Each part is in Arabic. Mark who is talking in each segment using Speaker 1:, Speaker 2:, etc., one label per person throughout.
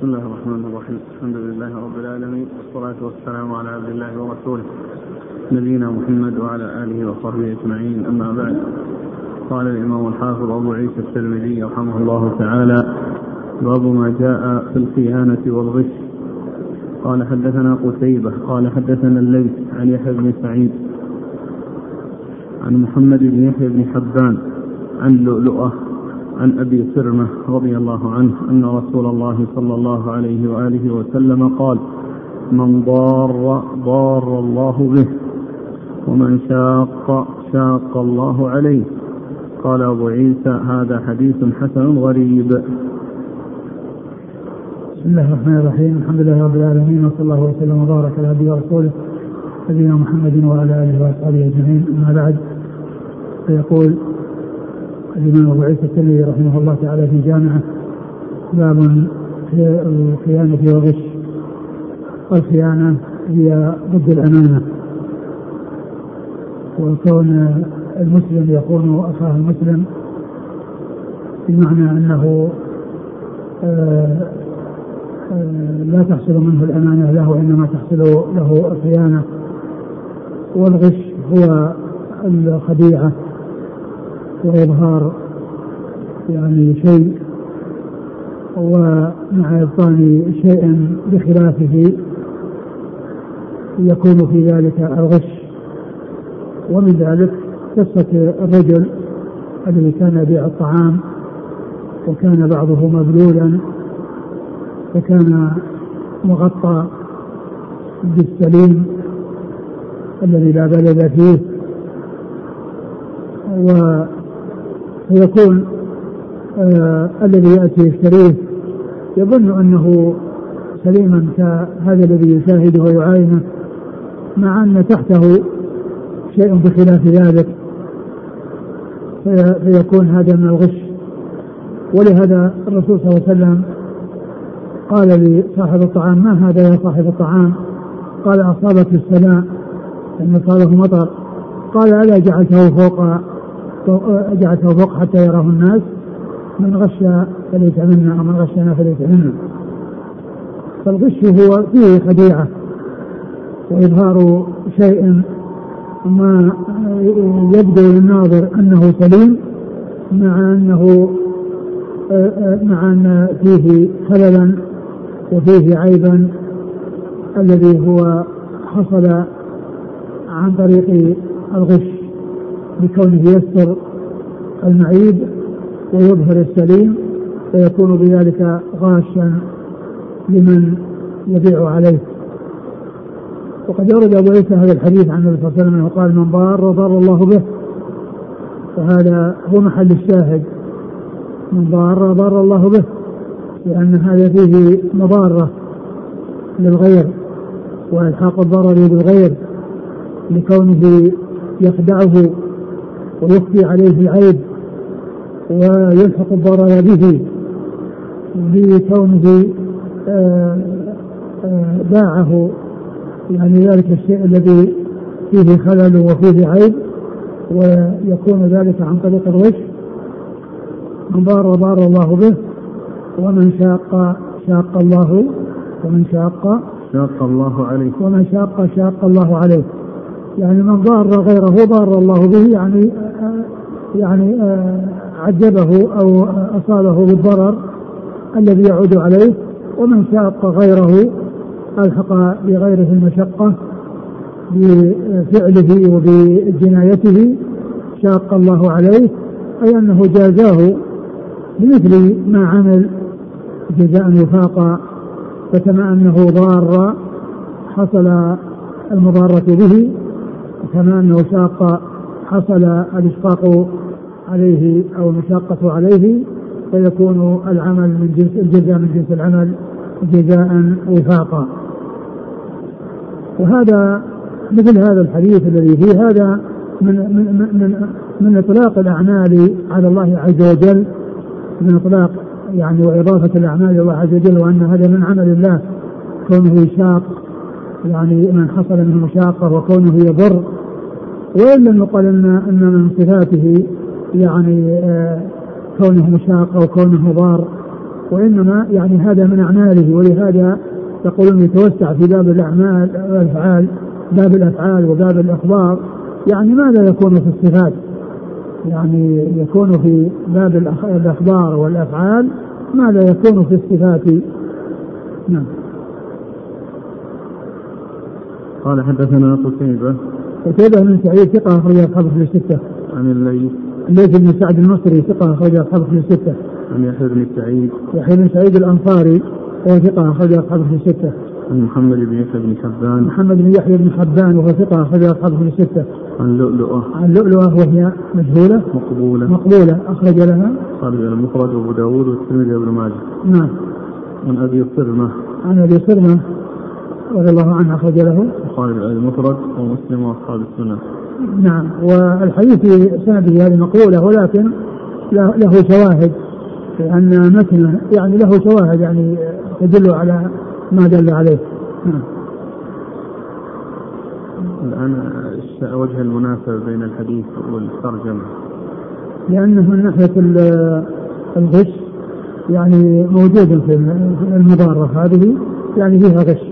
Speaker 1: بسم الله الرحمن الرحيم. الحمد لله رب العالمين. والصلاة والسلام على عبد الله ورسوله. نبينا محمد وعلى آله وصحبه أجمعين. أما بعد. قال الإمام الحافظ أبو عيسى الترمذي رحمه الله تعالى باب ما جاء في الخيانة والغش. قال حدثنا قتيبة. قال حدثنا الليث عن يحيى بن سعيد عن محمد بن يحيى بن حبان عن لؤلؤة عن أبي سرمة رضي الله عنه أن رسول الله صلى الله عليه وآله وسلم قال من ضار ضار الله به ومن شاق شاق الله عليه. قال أبو عيسى هذا حديث حسن غريب.
Speaker 2: بسم الله الرحمن الرحيم. الحمد لله رب العالمين وصلى الله وسلم وبارك على عبده ورسوله نبينا محمد وعلى آله وأصحابه أجمعين. أما بعد فيقول الإمام أبو عيسى الترمذي رحمه الله تعالى في جامعة باب الخيانة والغش. والخيانة هي ضد الأمانة. وكون المسلم يخون أخاه المسلم بمعنى أنه آه، لا تحصل منه الأمانة له وإنما تحصل له الخيانة. والغش هو الخديعة. وإظهار يعني شيء ومع إبطان شيء بخلافه يكون في ذلك الغش. ومن ذلك قصة الرجل الذي كان يبيع الطعام وكان بعضه مبلولا وكان مغطى بالسليم الذي لا بلد فيه. و فيكون آه الذي يأتي يشتريه يظن أنه سليما كهذا الذي يشاهده ويعاينه مع أن تحته شيء بخلاف ذلك. في فيكون هذا من الغش. ولهذا الرسول صلى الله عليه وسلم قال لصاحب الطعام ما هذا يا صاحب الطعام؟ قال أصابت السماء. لأن أصابه مطر. قال ألا جعلته فوق جعلته فوق حتى يراه الناس. من غش فليس منا ومن غشنا فليس منا. فالغش هو فيه خديعة وإظهار شيء ما يبدو للناظر أنه سليم مع أنه مع أن فيه خللا وفيه عيبا الذي هو حصل عن طريق الغش. بكونه يستر المعيب ويظهر السليم فيكون بذلك غاشا لمن يبيع عليه. وقد أورد أبو عيسى هذا الحديث عن النبي صلى الله عليه وسلم قال من ضار ضار الله به. فهذا هو محل الشاهد. من ضار ضار الله به لأن هذا فيه مضارة للغير وإلحاق الضرر بالغير لكونه يخدعه ويخفي عليه العيب ويلحق الضرر به بكونه آه، آه، باعه. يعني ذلك الشيء الذي فيه خلل وفيه عيب ويكون ذلك عن طريق الوجه. من ضار ضار الله به ومن شاق شاق الله ومن شاق
Speaker 1: شاق الله عليه.
Speaker 2: ومن شاق شاق الله عليه. يعني من ضار غيره ضار الله به يعني يعني آه، عجبه أو أصابه بالضرر الذي يعود عليه ومن شاق غيره ألحق بغيره المشقة بفعله وبجنايته شاق الله عليه أي أنه جازاه بمثل ما عمل جزاء وفاقا فكما أنه ضار حصل المضارة به كما أنه شاق حصل الاشقاق عليه أو المشاقة عليه فيكون العمل من جنس الجزاء من جنس العمل جزاء وفاقا. وهذا مثل هذا الحديث الذي فيه هذا من من من من إطلاق الأعمال على الله عز وجل من إطلاق يعني وإضافة الأعمال إلى الله عز وجل وأن هذا من عمل الله كونه يشاق يعني من حصل منه مشاقة وكونه يضر وإن لم يقل أن أن من صفاته يعني آه كونه مشاق أو كونه ضار وإنما يعني هذا من أعماله ولهذا يقولون يتوسع في باب الأعمال الأفعال باب الأفعال وباب الأخبار. يعني ماذا يكون في الصفات؟ يعني يكون في باب الأخبار والأفعال ماذا يكون في الصفات؟ نعم.
Speaker 1: قال حدثنا قتيبة.
Speaker 2: قتيبة بن سعيد ثقة أخرج أصحابه في الستة.
Speaker 1: عن الليث.
Speaker 2: الليث بن سعد المصري ثقة أخرج أصحابه في الستة.
Speaker 1: عن يحيى بن سعيد.
Speaker 2: يحيى بن سعيد الأنصاري وهو ثقة أخرج أصحابه في الستة.
Speaker 1: عن محمد بن يحيى بن حبان.
Speaker 2: محمد بن يحيى بن حبان وهو ثقة أخرج أصحابه في الستة.
Speaker 1: عن لؤلؤة.
Speaker 2: عن لؤلؤة وهي مجهولة.
Speaker 1: مقبولة.
Speaker 2: مقبولة. أخرج لها.
Speaker 1: خالد المفرد وأبو داود والترمذي وابن ماجه.
Speaker 2: نعم.
Speaker 1: عن أبي صرمة.
Speaker 2: عن أبي صرمة. رضي الله عنه أخرج له.
Speaker 1: خالد المفرد ومسلم وأصحاب السنة.
Speaker 2: نعم والحديث في سنده هذه مقبولة ولكن له شواهد لأن متنه يعني له شواهد يعني تدل على ما دل عليه. نعم.
Speaker 1: الآن وجه المناسبة بين الحديث والترجمة.
Speaker 2: لأنه من ناحية الغش يعني موجود في المضارة هذه يعني فيها غش.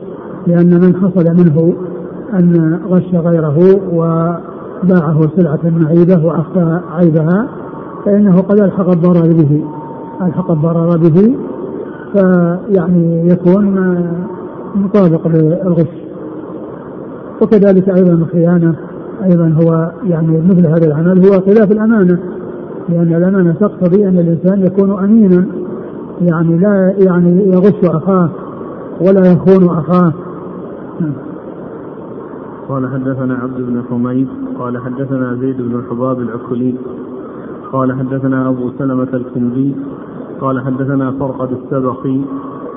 Speaker 2: لأن من حصل منه أن غش غيره وباعه سلعة معيبة وأخفى عيبها فإنه قد ألحق الضرر به. ألحق الضرر به فيعني يكون مطابق للغش. وكذلك أيضا الخيانة أيضا هو يعني مثل هذا العمل هو خلاف الأمانة لأن الأمانة تقتضي أن الإنسان يكون أمينا يعني لا يعني يغش أخاه ولا يخون أخاه.
Speaker 1: قال حدثنا عبد بن حميد قال حدثنا زيد بن الحباب العكلي قال حدثنا أبو سلمة الكندي قال حدثنا فرقد السبقي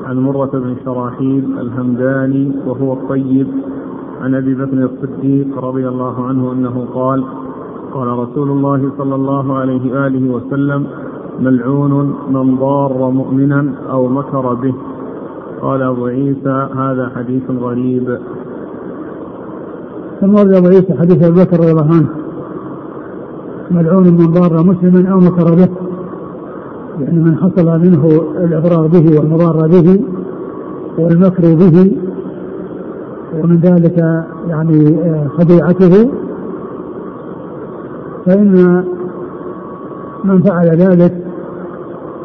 Speaker 1: عن مرة بن شراحيل الهمداني وهو الطيب عن أبي بكر الصديق رضي الله عنه أنه قال قال رسول الله صلى الله عليه وآله وسلم ملعون من ضار مؤمنا أو مكر به. قال أبو عيسى هذا حديث غريب.
Speaker 2: ثم ورد أبو عيسى حديث أبي بكر رضي الله عنه. ملعون من ضار مسلما أو مكر به. يعني من حصل منه الإضرار به والمضار به والمكر به. ومن ذلك يعني خديعته فإن من فعل ذلك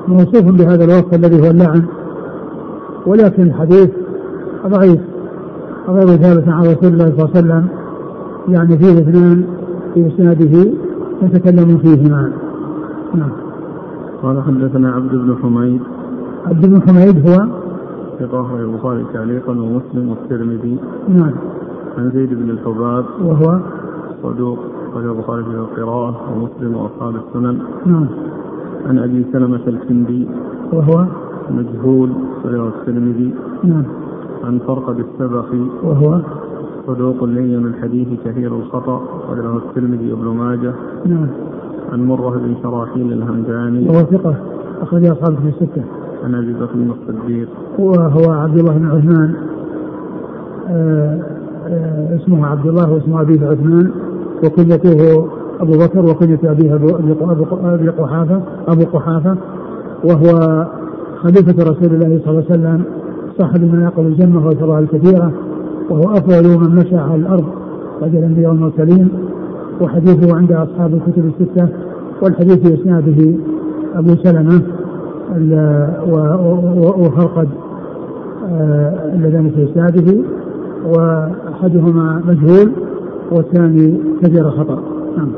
Speaker 2: موصوف بهذا الوصف الذي هو اللعن. ولكن الحديث ضعيف غير ثابت عن رسول الله صلى الله عليه وسلم. يعني فيه اثنان في إسناده يتكلم فيهما
Speaker 1: نعم. قال حدثنا عبد بن حميد.
Speaker 2: عبد بن حميد هو؟
Speaker 1: ثقة البخاري تعليقا ومسلم والترمذي.
Speaker 2: نعم.
Speaker 1: عن زيد بن الحباب.
Speaker 2: وهو؟
Speaker 1: صدوق أخرج البخاري في القراءة ومسلم وأصحاب السنن.
Speaker 2: نعم.
Speaker 1: عن أبي سلمة الكندي.
Speaker 2: وهو؟
Speaker 1: مجهول أخرجه الترمذي
Speaker 2: نعم.
Speaker 1: عن فرقد السبخي
Speaker 2: وهو؟
Speaker 1: صدوق لين الحديث كثير الخطأ أخرجه الترمذي وابن ماجه.
Speaker 2: نعم.
Speaker 1: عن مرة بن شراحيل الهمداني.
Speaker 2: وهو ثقة أخرج أصحابه في الستة.
Speaker 1: عن أبي بكر الصديق.
Speaker 2: وهو عبد الله بن عثمان. آه، آه، اسمه عبد الله واسمه ابيه عثمان. وكنيته أبو بكر وكنية ابيه أبي قحافة أبو قحافة. وهو خليفة رسول الله صلى الله عليه وسلم صاحب المناقب الجنة والفضائل الكثيرة وهو أفضل من مشى على الأرض بعد الأنبياء والمرسلين وحديثه عند أصحاب الكتب الستة والحديث في إسناده أبو سلمة وفرقد آه، اللذان في إسناده وأحدهما مجهول والثاني كثير خطأ. نعم.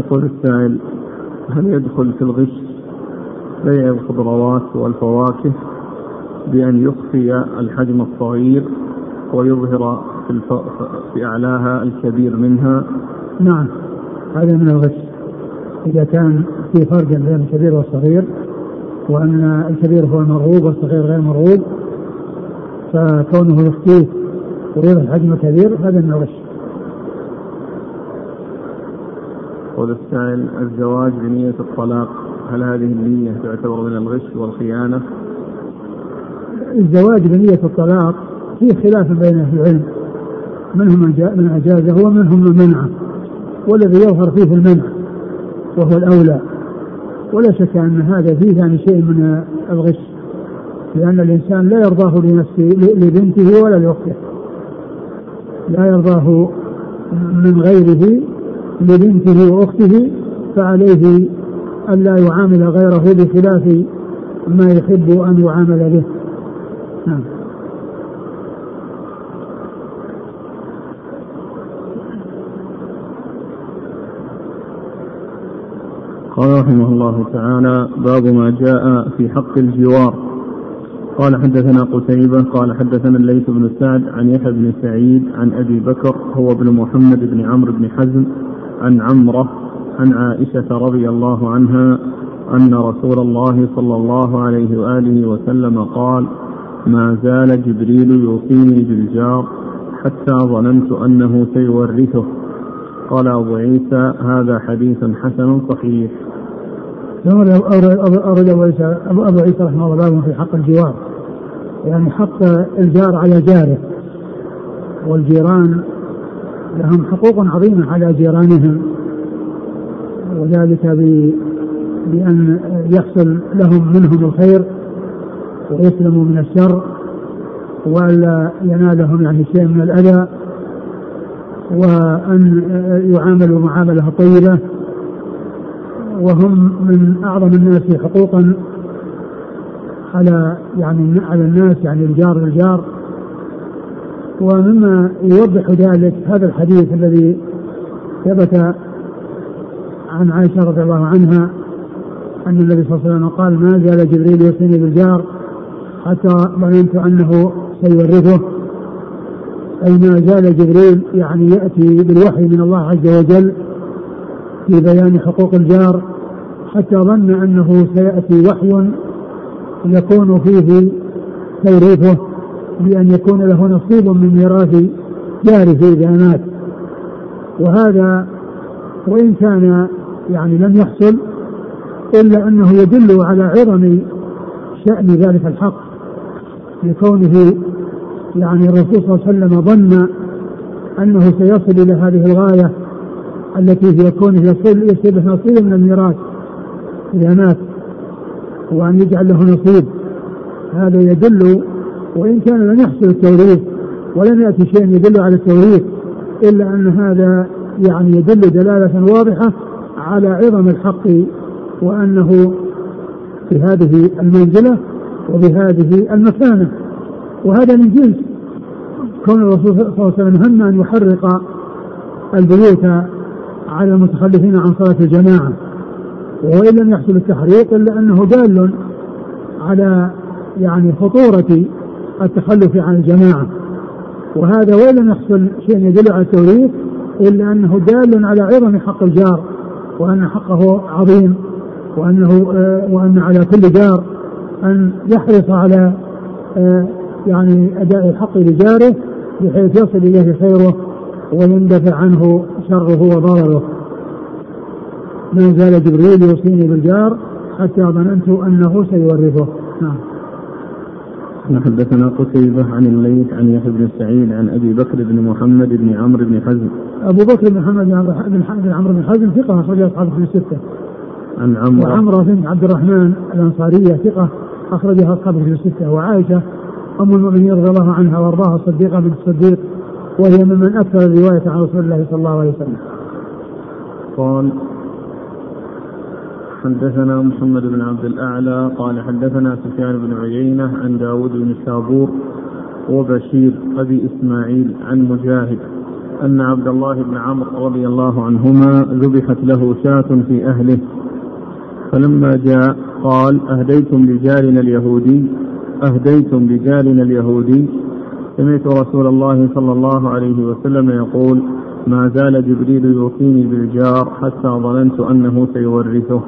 Speaker 1: يقول السائل هل يدخل في الغش بيع الخضروات والفواكه بأن يخفي الحجم الصغير ويظهر في, الف... في أعلاها الكبير منها؟
Speaker 2: نعم هذا من الغش. إذا كان في فرق بين الكبير والصغير وأن الكبير هو المرغوب والصغير غير مرغوب فكونه يخفيه ويظهر الحجم الكبير هذا من الغش.
Speaker 1: يقول السائل الزواج بنية الطلاق هل هذه النية تعتبر من الغش والخيانة؟
Speaker 2: الزواج بنية الطلاق فيه خلاف بين أهل العلم. منهم من أجازه ومنهم من منعه والذي يظهر فيه المنع وهو الأولى. ولا شك أن هذا فيه يعني شيء من الغش لأن الإنسان لا يرضاه لنفسه لبنته ولا لأخته. لا يرضاه من غيره لبنته وأخته فعليه ألا يعامل غيره بخلاف ما يحب أن يعامل به. نعم.
Speaker 1: قال رحمه الله تعالى باب ما جاء في حق الجوار. قال حدثنا قتيبة قال حدثنا الليث بن سعد عن يحيى بن سعيد عن أبي بكر هو بن محمد بن عمرو بن حزم عن عمرة عن عائشة رضي الله عنها أن رسول الله صلى الله عليه وآله وسلم قال ما زال جبريل يوصيني بالجار حتى ظننت أنه سيورثه. قال أبو عيسى هذا حديث حسن صحيح.
Speaker 2: ثم أورد أبو أبو عيسى رحمه الله في حق الجوار. يعني حق الجار على جاره والجيران لهم حقوق عظيمة على جيرانهم وذلك بأن يحصل لهم منهم الخير ويسلموا من الشر وألا ينالهم يعني شيء من الأذى وأن يعاملوا معاملة طيبة وهم من أعظم الناس حقوقا على يعني على الناس يعني الجار للجار ومما يوضح ذلك هذا الحديث الذي ثبت عن عائشة رضي الله عنها أن النبي صلى الله عليه وسلم قال ما زال جبريل يوصيني بالجار حتى ظننت أنه سيورثه. أي ما زال جبريل يعني يأتي بالوحي من الله عز وجل في بيان حقوق الجار حتى ظن أنه سيأتي وحي يكون فيه توريثه. بأن يكون له نصيب من ميراث جاره إذا مات وهذا وإن كان يعني لم يحصل إلا أنه يدل على عظم شأن ذلك الحق لكونه يعني الرسول صلى الله عليه وسلم ظن أنه سيصل إلى هذه الغاية التي في كونه يصل يصيبه نصيب من الميراث إذا مات وأن يجعل له نصيب. هذا يدل وإن كان لم يحصل التوريث ولم يأتي شيء يدل على التوريث إلا أن هذا يعني يدل دلالة واضحة على عظم الحق وأنه في هذه المنزلة وبهذه المكانة. وهذا من جنس كون الرسول صلى الله عليه وسلم هم أن يحرق البيوت على المتخلفين عن صلاة الجماعة وإن لم يحصل التحريق إلا أنه دال على يعني خطورة التخلف عن الجماعة. وهذا وإن لم يحصل شيء يدل على التوريث؟ إلا أنه دال على عظم حق الجار وأن حقه عظيم وأنه آه وأن على كل جار أن يحرص على آه يعني أداء الحق لجاره بحيث يصل إليه خيره ويندفع عنه شره وضرره. ما زال جبريل يوصيني بالجار حتى ظننت أنه سيورثه. نعم.
Speaker 1: حدثنا قتيبة عن الليث عن يحيى بن سعيد عن أبي بكر بن محمد بن عمرو بن حزم.
Speaker 2: أبو بكر بن محمد بن عمرو بن حزم ثقة أخرج أصحابه في الستة.
Speaker 1: عن عمرو.
Speaker 2: وعمرة بنت عبد الرحمن الأنصارية ثقة أخرجها أصحابه في الستة. وعائشة أم المؤمنين رضي الله عنها وأرضاها الصديقة بنت الصديق وهي ممن أكثر الرواية عن رسول الله صلى الله عليه وسلم.
Speaker 1: قال حدثنا محمد بن عبد الأعلى قال حدثنا سفيان بن عيينة عن داود بن شابور وبشير أبي إسماعيل عن مجاهد أن عبد الله بن عمرو رضي الله عنهما ذبحت له شاة في أهله. فلما جاء قال أهديتم لجارنا اليهودي أهديتم لجارنا اليهودي. سمعت رسول الله صلى الله عليه وسلم يقول ما زال جبريل يوصيني بالجار حتى ظننت أنه سيورثه.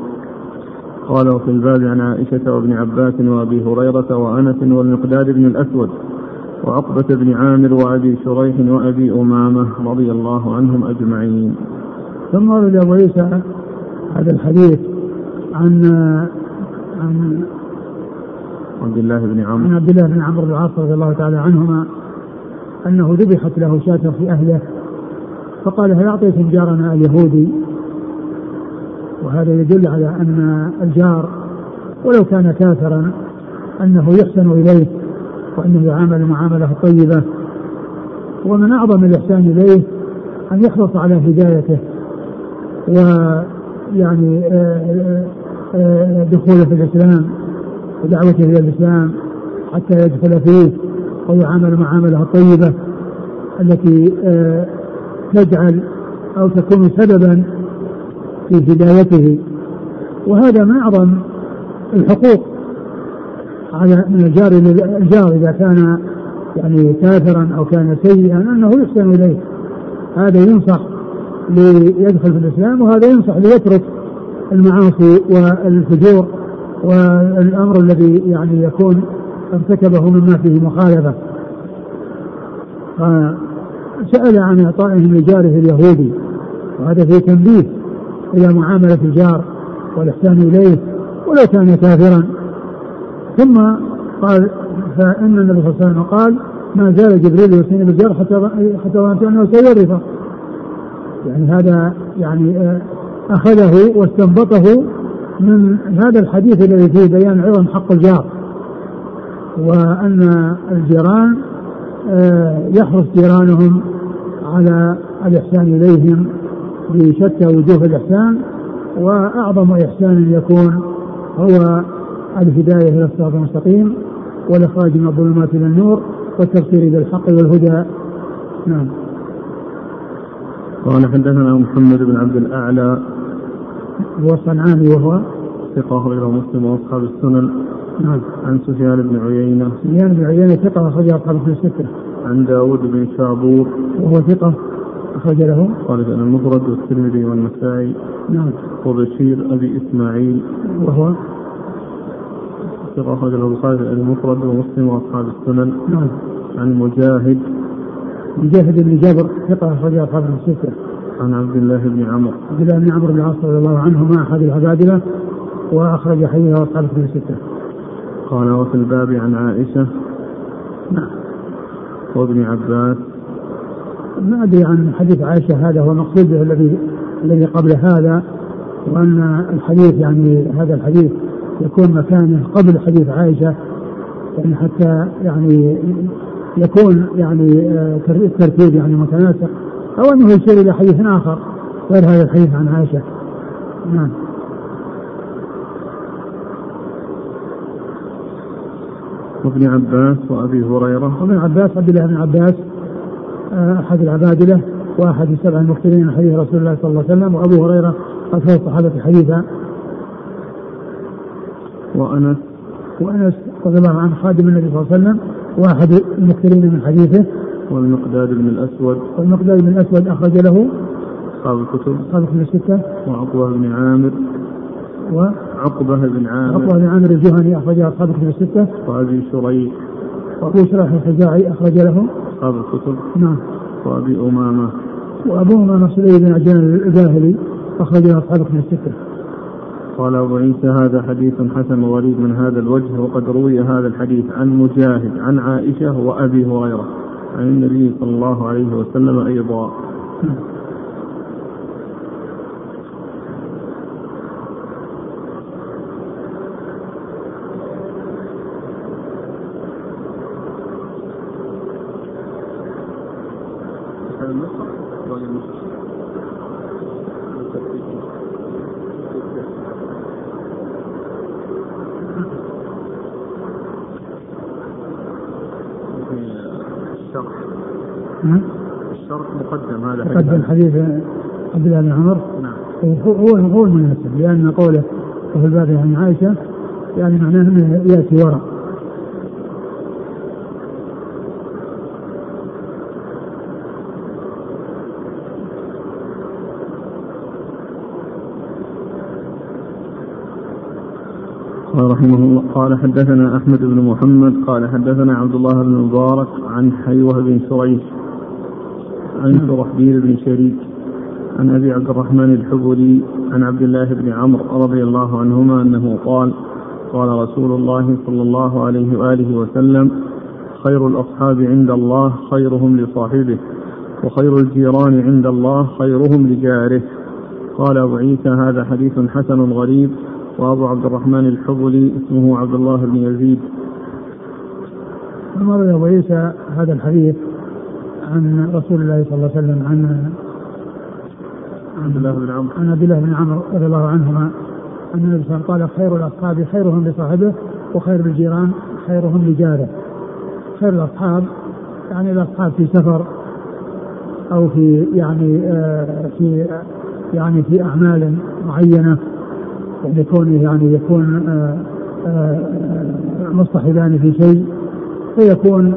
Speaker 1: قال وفي الباب عن عائشة وابن عباس وأبي هريرة وأنس والمقداد بن الأسود وعقبة بن عامر وأبي شريح وأبي أمامة رضي الله عنهم أجمعين.
Speaker 2: ثم ورد أبو عيسى هذا الحديث عن عن
Speaker 1: عبد الله بن عمرو.
Speaker 2: عن عبد الله بن عمرو بن العاص رضي الله تعالى عنهما أنه ذبحت له شاة في أهله فقال هل أعطيتم جارنا اليهودي؟ وهذا يدل على أن الجار ولو كان كافرا أنه يحسن إليه وأنه يعامل معاملة طيبة. ومن أعظم الإحسان إليه أن يحرص على هدايته ويعني آه، آه، آه، دخوله في الإسلام ودعوته إلى الإسلام حتى يدخل فيه ويعامل معاملة طيبة التي تجعل أو تكون سببا في هدايته وهذا من أعظم الحقوق. على من الجار الجار إذا كان يعني كافرا أو كان سيئا أنه يحسن إليه. هذا ينصح ليدخل في الإسلام وهذا ينصح ليترك المعاصي والفجور والأمر الذي يعني يكون ارتكبه مما فيه مخالفة. سأل عن إعطائهم لجاره اليهودي. وهذا فيه تنبيه. إلى معاملة الجار والإحسان إليه ولو كان كافرا. ثم قال فإن النبي صلى الله عليه وسلم قال ما زال جبريل يوصيني بالجار حتى حتى ظننت أنه سيورثه. يعني هذا يعني آه، أخذه واستنبطه من هذا الحديث الذي فيه بيان عظم حق الجار. وأن الجيران آه، يحرص جيرانهم على الإحسان إليهم بشتى وجوه الإحسان وأعظم إحسان يكون هو الهداية إلى الصراط المستقيم والإخراج من الظلمات إلى النور والتبصير بالحق والهدى. نعم.
Speaker 1: قال حدثنا محمد بن عبد الأعلى.
Speaker 2: هو الصنعاني وهو؟
Speaker 1: ثقة أخرجه مسلم وأصحاب السنن.
Speaker 2: نعم.
Speaker 1: عن سفيان بن عيينة.
Speaker 2: سفيان بن عيينة ثقة أخرجه أصحاب السنة
Speaker 1: عن داود بن شابور.
Speaker 2: وهو ثقة. أخرج له.
Speaker 1: قال في المفرد والترمذي والنسائي
Speaker 2: نعم.
Speaker 1: وبشير أبي إسماعيل.
Speaker 2: وهو؟
Speaker 1: ثقة أخرج له البخاري المفرد ومسلم وأصحاب السنن.
Speaker 2: نعم.
Speaker 1: عن مجاهد.
Speaker 2: مجاهد بن جابر ثقة أخرج أصحاب الستة.
Speaker 1: عن عبد الله بن عمرو.
Speaker 2: عبد الله بن عمرو بن العاص رضي الله عنهما أحد العبادلة وأخرج حديثه أصحاب الستة.
Speaker 1: قال وفي الباب عن عائشة
Speaker 2: نعم.
Speaker 1: وابن عباس
Speaker 2: ما أدري عن حديث عائشة هذا هو المقصود به الذي الذي قبل هذا وأن الحديث يعني هذا الحديث يكون مكانه قبل حديث عائشة يعني حتى يعني يكون يعني آه، الترتيب يعني متناسق أو أنه يشير إلى حديث آخر غير هذا الحديث عن عائشة. نعم.
Speaker 1: وابن عباس وأبي هريرة.
Speaker 2: وابن عباس عبد الله بن عباس. أحد العبادلة وأحد السبع المكثرين من حديث رسول الله صلى الله عليه وسلم وأبو هريرة أكثر الصحابة حديثا
Speaker 1: وأنس.
Speaker 2: وأنس رضي الله عنه خادم النبي صلى الله عليه وسلم وأحد المكثرين من حديثه.
Speaker 1: والمقداد بن الأسود.
Speaker 2: والمقداد بن الأسود أخرج له.
Speaker 1: أصحاب الكتب.
Speaker 2: أصحاب الكتب الستة.
Speaker 1: وعقبة بن عامر.
Speaker 2: و
Speaker 1: عقبة بن عامر.
Speaker 2: عقبة بن عامر الجهني أخرج أصحاب الكتب الستة.
Speaker 1: وأبي شريح.
Speaker 2: وأبو شريح الخزاعي أخرج له.
Speaker 1: أصحاب الكتب.
Speaker 2: نعم.
Speaker 1: وأبي أمامة.
Speaker 2: وأبو أمامة سليم بن عجلان الباهلي أخرج له أصحاب الكتب. الستة
Speaker 1: قال أبو عيسى هذا حديث حسن غريب من هذا الوجه وقد روي هذا الحديث عن مجاهد عن عائشة وأبي هريرة عن النبي صلى الله عليه وسلم أيضا نعم. الشرط مقدم هذا
Speaker 2: مقدم حديث. عبد الله بن عمر.
Speaker 1: نعم.
Speaker 2: هو هو المناسب لأن قوله وفي الباب عن عائشة يعني معناه أنه يأتي وراء.
Speaker 1: قال رحمه الله قال حدثنا أحمد بن محمد قال حدثنا عبد الله بن مبارك عن حيوة بن شريح عن شرحبيل بن شريك عن أبي عبد الرحمن الحبلي عن عبد الله بن عمرو رضي الله عنهما أنه قال قال رسول الله صلى الله عليه وآله وسلم خير الأصحاب عند الله خيرهم لصاحبه وخير الجيران عند الله خيرهم لجاره. قال أبو عيسى هذا حديث حسن غريب وأبو عبد الرحمن الحبلي اسمه عبد الله بن يزيد.
Speaker 2: ثم أبو عيسى هذا الحديث عن رسول الله صلى الله عليه وسلم عن
Speaker 1: عبد الله بن عمرو.
Speaker 2: عن عبد الله بن عمرو رضي الله عنهما. أن النبي صلى الله عليه وسلم قال خير الأصحاب خيرهم لصاحبه وخير الجيران خيرهم لجاره. خير الأصحاب يعني الأصحاب في سفر أو في يعني آه في يعني في أعمال معينة يعني كونه يعني يكون آه آه مصطحبان في شيء فيكون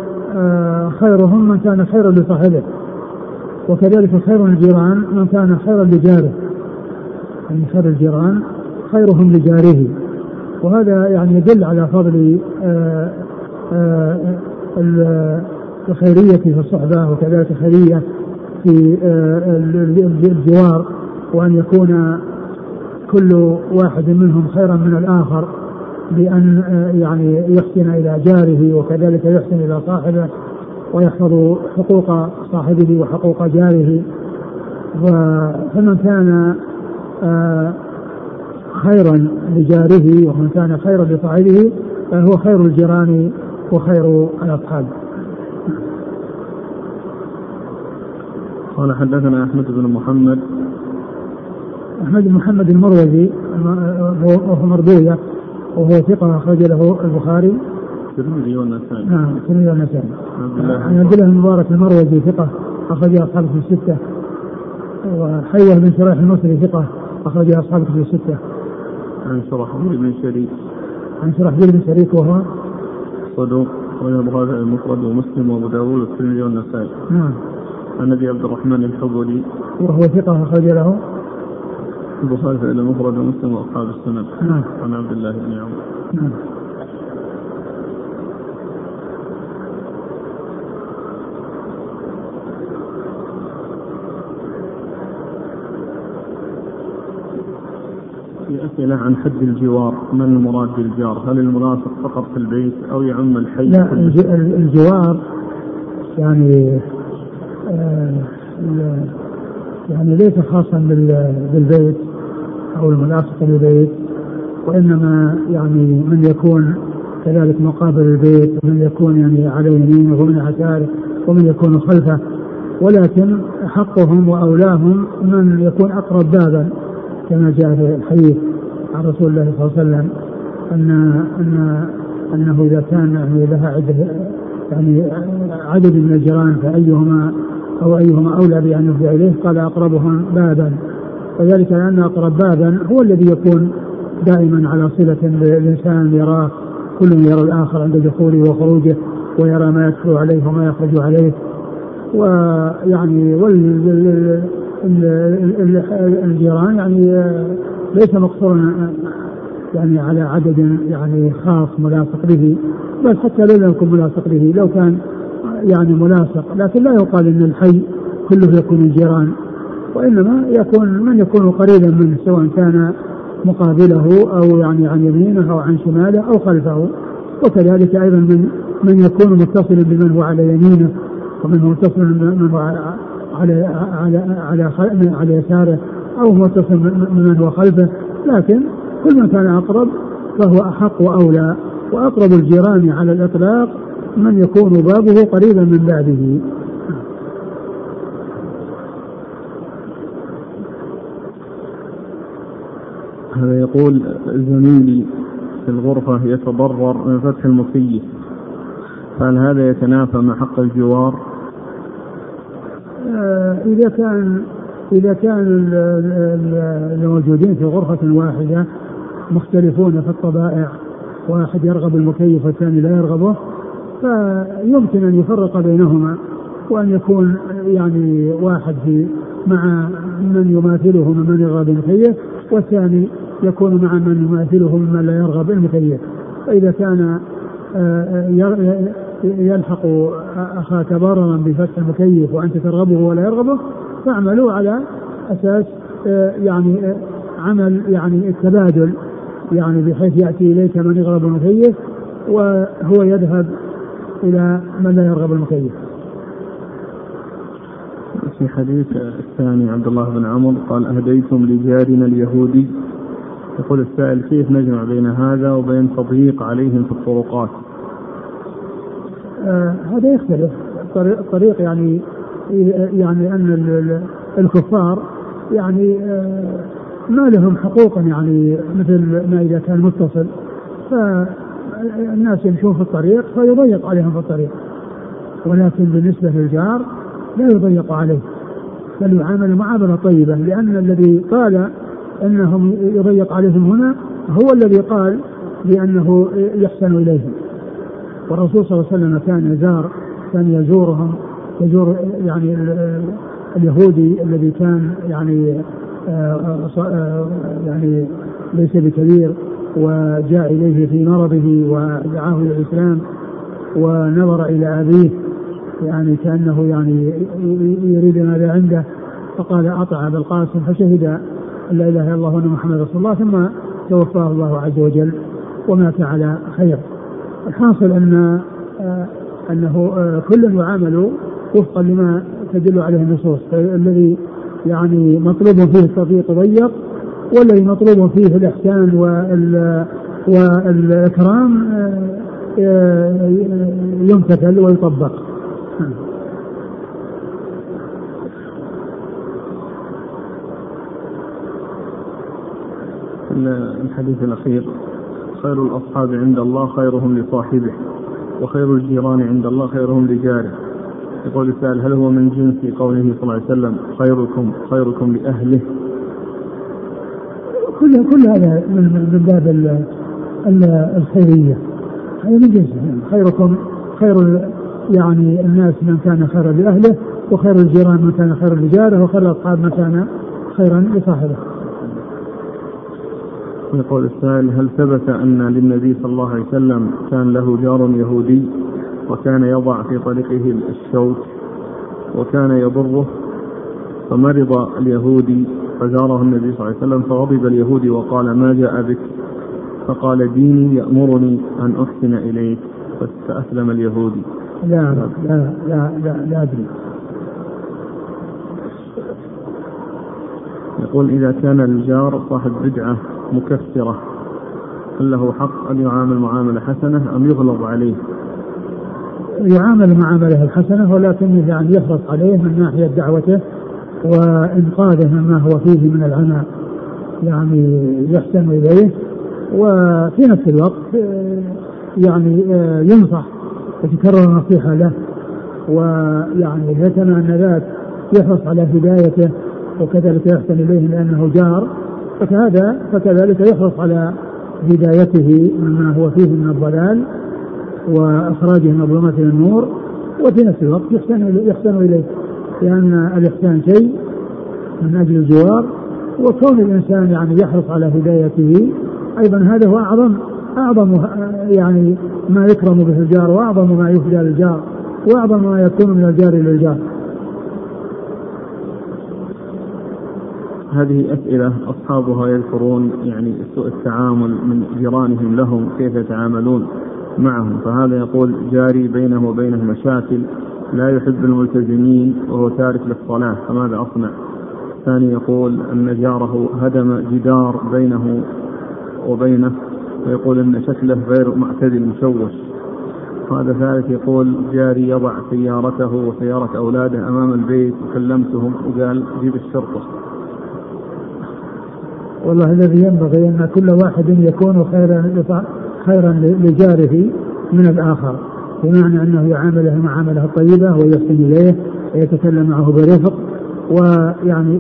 Speaker 2: خيرهم من كان خيرا لصاحبه. وكذلك خير الجيران من كان خيرا لجاره. يعني خير الجيران خيرهم لجاره. وهذا يعني يدل على فضل آه، آه، الخيرية في الصحبة وكذلك الخيرية في آه، الجوار وأن يكون كل واحد منهم خيرا من الآخر. بأن يعني يحسن إلى جاره وكذلك يحسن إلى صاحبه ويحفظ حقوق صاحبه وحقوق جاره. فمن كان خيرا لجاره ومن كان خيرا لصاحبه فهو خير الجيران وخير الأصحاب.
Speaker 1: قال حدثنا أحمد بن محمد.
Speaker 2: أحمد بن محمد المروزي وهو مردوية. وهو ثقة أخرج له البخاري.
Speaker 1: الترمذي والنسائي.
Speaker 2: نعم الترمذي والنسائي. عن عبد الله بن مبارك المروزي ثقة أخرج أصحابه في الستة. وحيوة بن شريح المصري ثقة أخرج أصحابه في الستة.
Speaker 1: عن شرحبيل بن شريك.
Speaker 2: عن شرحبيل بن شريك وهو
Speaker 1: صدوق أخرجه البخاري المفرد ومسلم وأبو داوود والترمذي والنسائي.
Speaker 2: نعم.
Speaker 1: عن أبي عبد الرحمن الحبولي
Speaker 2: وهو ثقة أخرج له
Speaker 1: البخاري المفرد ومسلم وأصحاب السنن
Speaker 2: نعم.
Speaker 1: عن عبد الله بن عمر.
Speaker 2: نعم.
Speaker 1: في أسئلة عن حد الجوار ما المراد بالجار؟ هل الملاصق فقط في البيت أو يعم الحي؟
Speaker 2: لا الجوار يعني آه يعني ليس خاصا بالبيت. أو الملاصق للبيت وإنما يعني من يكون كذلك مقابل البيت ومن يكون يعني على يمينه ومن يساره ومن يكون خلفه. ولكن حقهم وأولاهم من يكون أقرب بابا كما جاء في الحديث عن رسول الله صلى الله عليه وسلم ان ان أنه إذا كان يعني لها عده يعني عدد من الجيران فأيهما أو أيهما أولى بأن يرجع إليه قال أقربهم بابا. وذلك لأن أقرب بابا هو الذي يكون دائما على صلة بالانسان يراه كل يرى الآخر عند دخوله وخروجه ويرى ما يدخل عليه وما يخرج عليه. ويعني الجيران يعني ليس مقصورا يعني على عدد يعني خاص ملاصق به بل حتى لو لم يكن ملاصق به لو كان يعني ملاصق لكن لا يقال إن الحي كله يكون جيران وإنما يكون من يكون قريبا منه سواء كان مقابله أو يعني عن يمينه أو عن شماله أو خلفه. وكذلك أيضا من من يكون متصلا بمن هو على يمينه ومن هو متصل بمن هو على على على على يساره أو متصل بمن هو خلفه. لكن كل من كان أقرب فهو أحق وأولى. وأقرب الجيران على الإطلاق من يكون بابه قريبا من بابه
Speaker 1: هذا يقول زميلي في الغرفة يتضرر من فتح المكيف فهل هذا يتنافى مع حق الجوار؟
Speaker 2: آه إذا كان إذا كان الموجودين في غرفة واحدة مختلفون في الطبائع واحد يرغب المكيف والثاني لا يرغبه فيمكن أن يفرق بينهما وأن يكون يعني واحد في مع من يماثله ممن يرغب المكيف والثاني يكون مع من يماثله ممن لا يرغب المكيف فإذا كان آه، يلحق أخاك ضررا بفتح المكيف وأنت ترغبه ولا يرغبه فاعملوا على أساس آه، يعني آه، عمل يعني التبادل يعني بحيث يأتي إليك من يغرب المكيف وهو يذهب إلى من لا يرغب المكيف.
Speaker 1: في حديث الثاني عبد الله بن عمرو قال أهديتم لجارنا اليهودي يقول السائل كيف نجمع بين هذا وبين تضييق عليهم في الطرقات؟
Speaker 2: آه هذا يختلف. الطريق يعني يعني أن الكفار يعني آه ما لهم حقوق يعني مثل ما إذا كان متصل. فالناس يمشون في الطريق فيضيق عليهم في الطريق. ولكن بالنسبة للجار لا يضيق عليه بل يعامل معاملة طيبة لأن الذي قال أنهم يضيق عليهم هنا هو الذي قال بأنه يحسن إليهم. والرسول صلى الله عليه وسلم كان يزار كان يزورهم يزور يعني اليهودي الذي كان يعني آه، آه، يعني ليس بكبير وجاء إليه في مرضه ودعاه إلى الإسلام ونظر إلى أبيه يعني كأنه يعني يريد ماذا عنده فقال اطع ابا القاسم فشهد لا إله إلا الله وأن محمد رسول الله ثم توفاه الله عز وجل ومات على خير. الحاصل أن آه، أنه آه، كل يعامل وفقا لما تدل عليه النصوص الذي يعني مطلوب فيه التضييق ضيق والذي مطلوب فيه الإحسان وال والإكرام آه، يمتثل ويطبق.
Speaker 1: الحديث الأخير. خير الأصحاب عند الله خيرهم لصاحبه وخير الجيران عند الله خيرهم لجاره. يقول السائل هل هو من جنس قوله صلى الله عليه وسلم خيركم خيركم لأهله؟
Speaker 2: كل كل هذا من من باب الخيرية. هذا من جنس. خيركم خير يعني الناس من كان خيرا لأهله وخير الجيران من كان خيرا لجاره وخير الأصحاب من كان خيرا لصاحبه.
Speaker 1: يقول السائل هل ثبت أن للنبي صلى الله عليه وسلم كان له جار يهودي وكان يضع في طريقه الشوك وكان يضره فمرض اليهودي فزاره النبي صلى الله عليه وسلم فغضب اليهودي وقال ما جاء بك؟ فقال ديني يأمرني أن أحسن إليك فأسلم اليهودي
Speaker 2: لا لا لا لا لا, لا أدري.
Speaker 1: يقول إذا كان الجار صاحب بدعة مكفرة هل له حق أن يعامل معاملة حسنة أم يغلظ عليه؟
Speaker 2: يعامل معاملة الحسنة ولكن يعني يحرص عليه من ناحية دعوته وإنقاذه مما هو فيه من العناء يعني يحسن إليه وفي نفس الوقت يعني ينصح وتكرر النصيحة له ويعني يتمنى ذات يحرص على هدايته وكذلك يحسن إليه لأنه جار فهذا فكذلك يحرص على هدايته مما هو فيه من الضلال وإخراجه من الظلمات إلى النور وفي نفس الوقت يحسن يحسن إليه. لأن الإحسان شيء من أجل الجوار وكون الإنسان يعني يحرص على هدايته أيضا هذا هو اعظم أعظم يعني ما يكرم به الجار وأعظم ما يفدى للجار وأعظم ما يكون من الجار إلى الجار.
Speaker 1: هذه أسئلة أصحابها يذكرون يعني سوء التعامل من جيرانهم لهم كيف يتعاملون معهم. فهذا يقول جاري بينه وبينه مشاكل لا يحب الملتزمين وهو تارك للصلاة فماذا أصنع؟ الثاني يقول أن جاره هدم جدار بينه وبينه ويقول أن شكله غير معتدل مشوش. هذا ثالث يقول جاري يضع سيارته وسيارة أولاده أمام البيت وكلمتهم وقال جيب الشرطة.
Speaker 2: والله الذي ينبغي أن كل واحد يكون خيرا خيرا لجاره من الآخر بمعنى أنه يعامله المعامله الطيبة ويحسن إليه ويتكلم معه برفق ويعني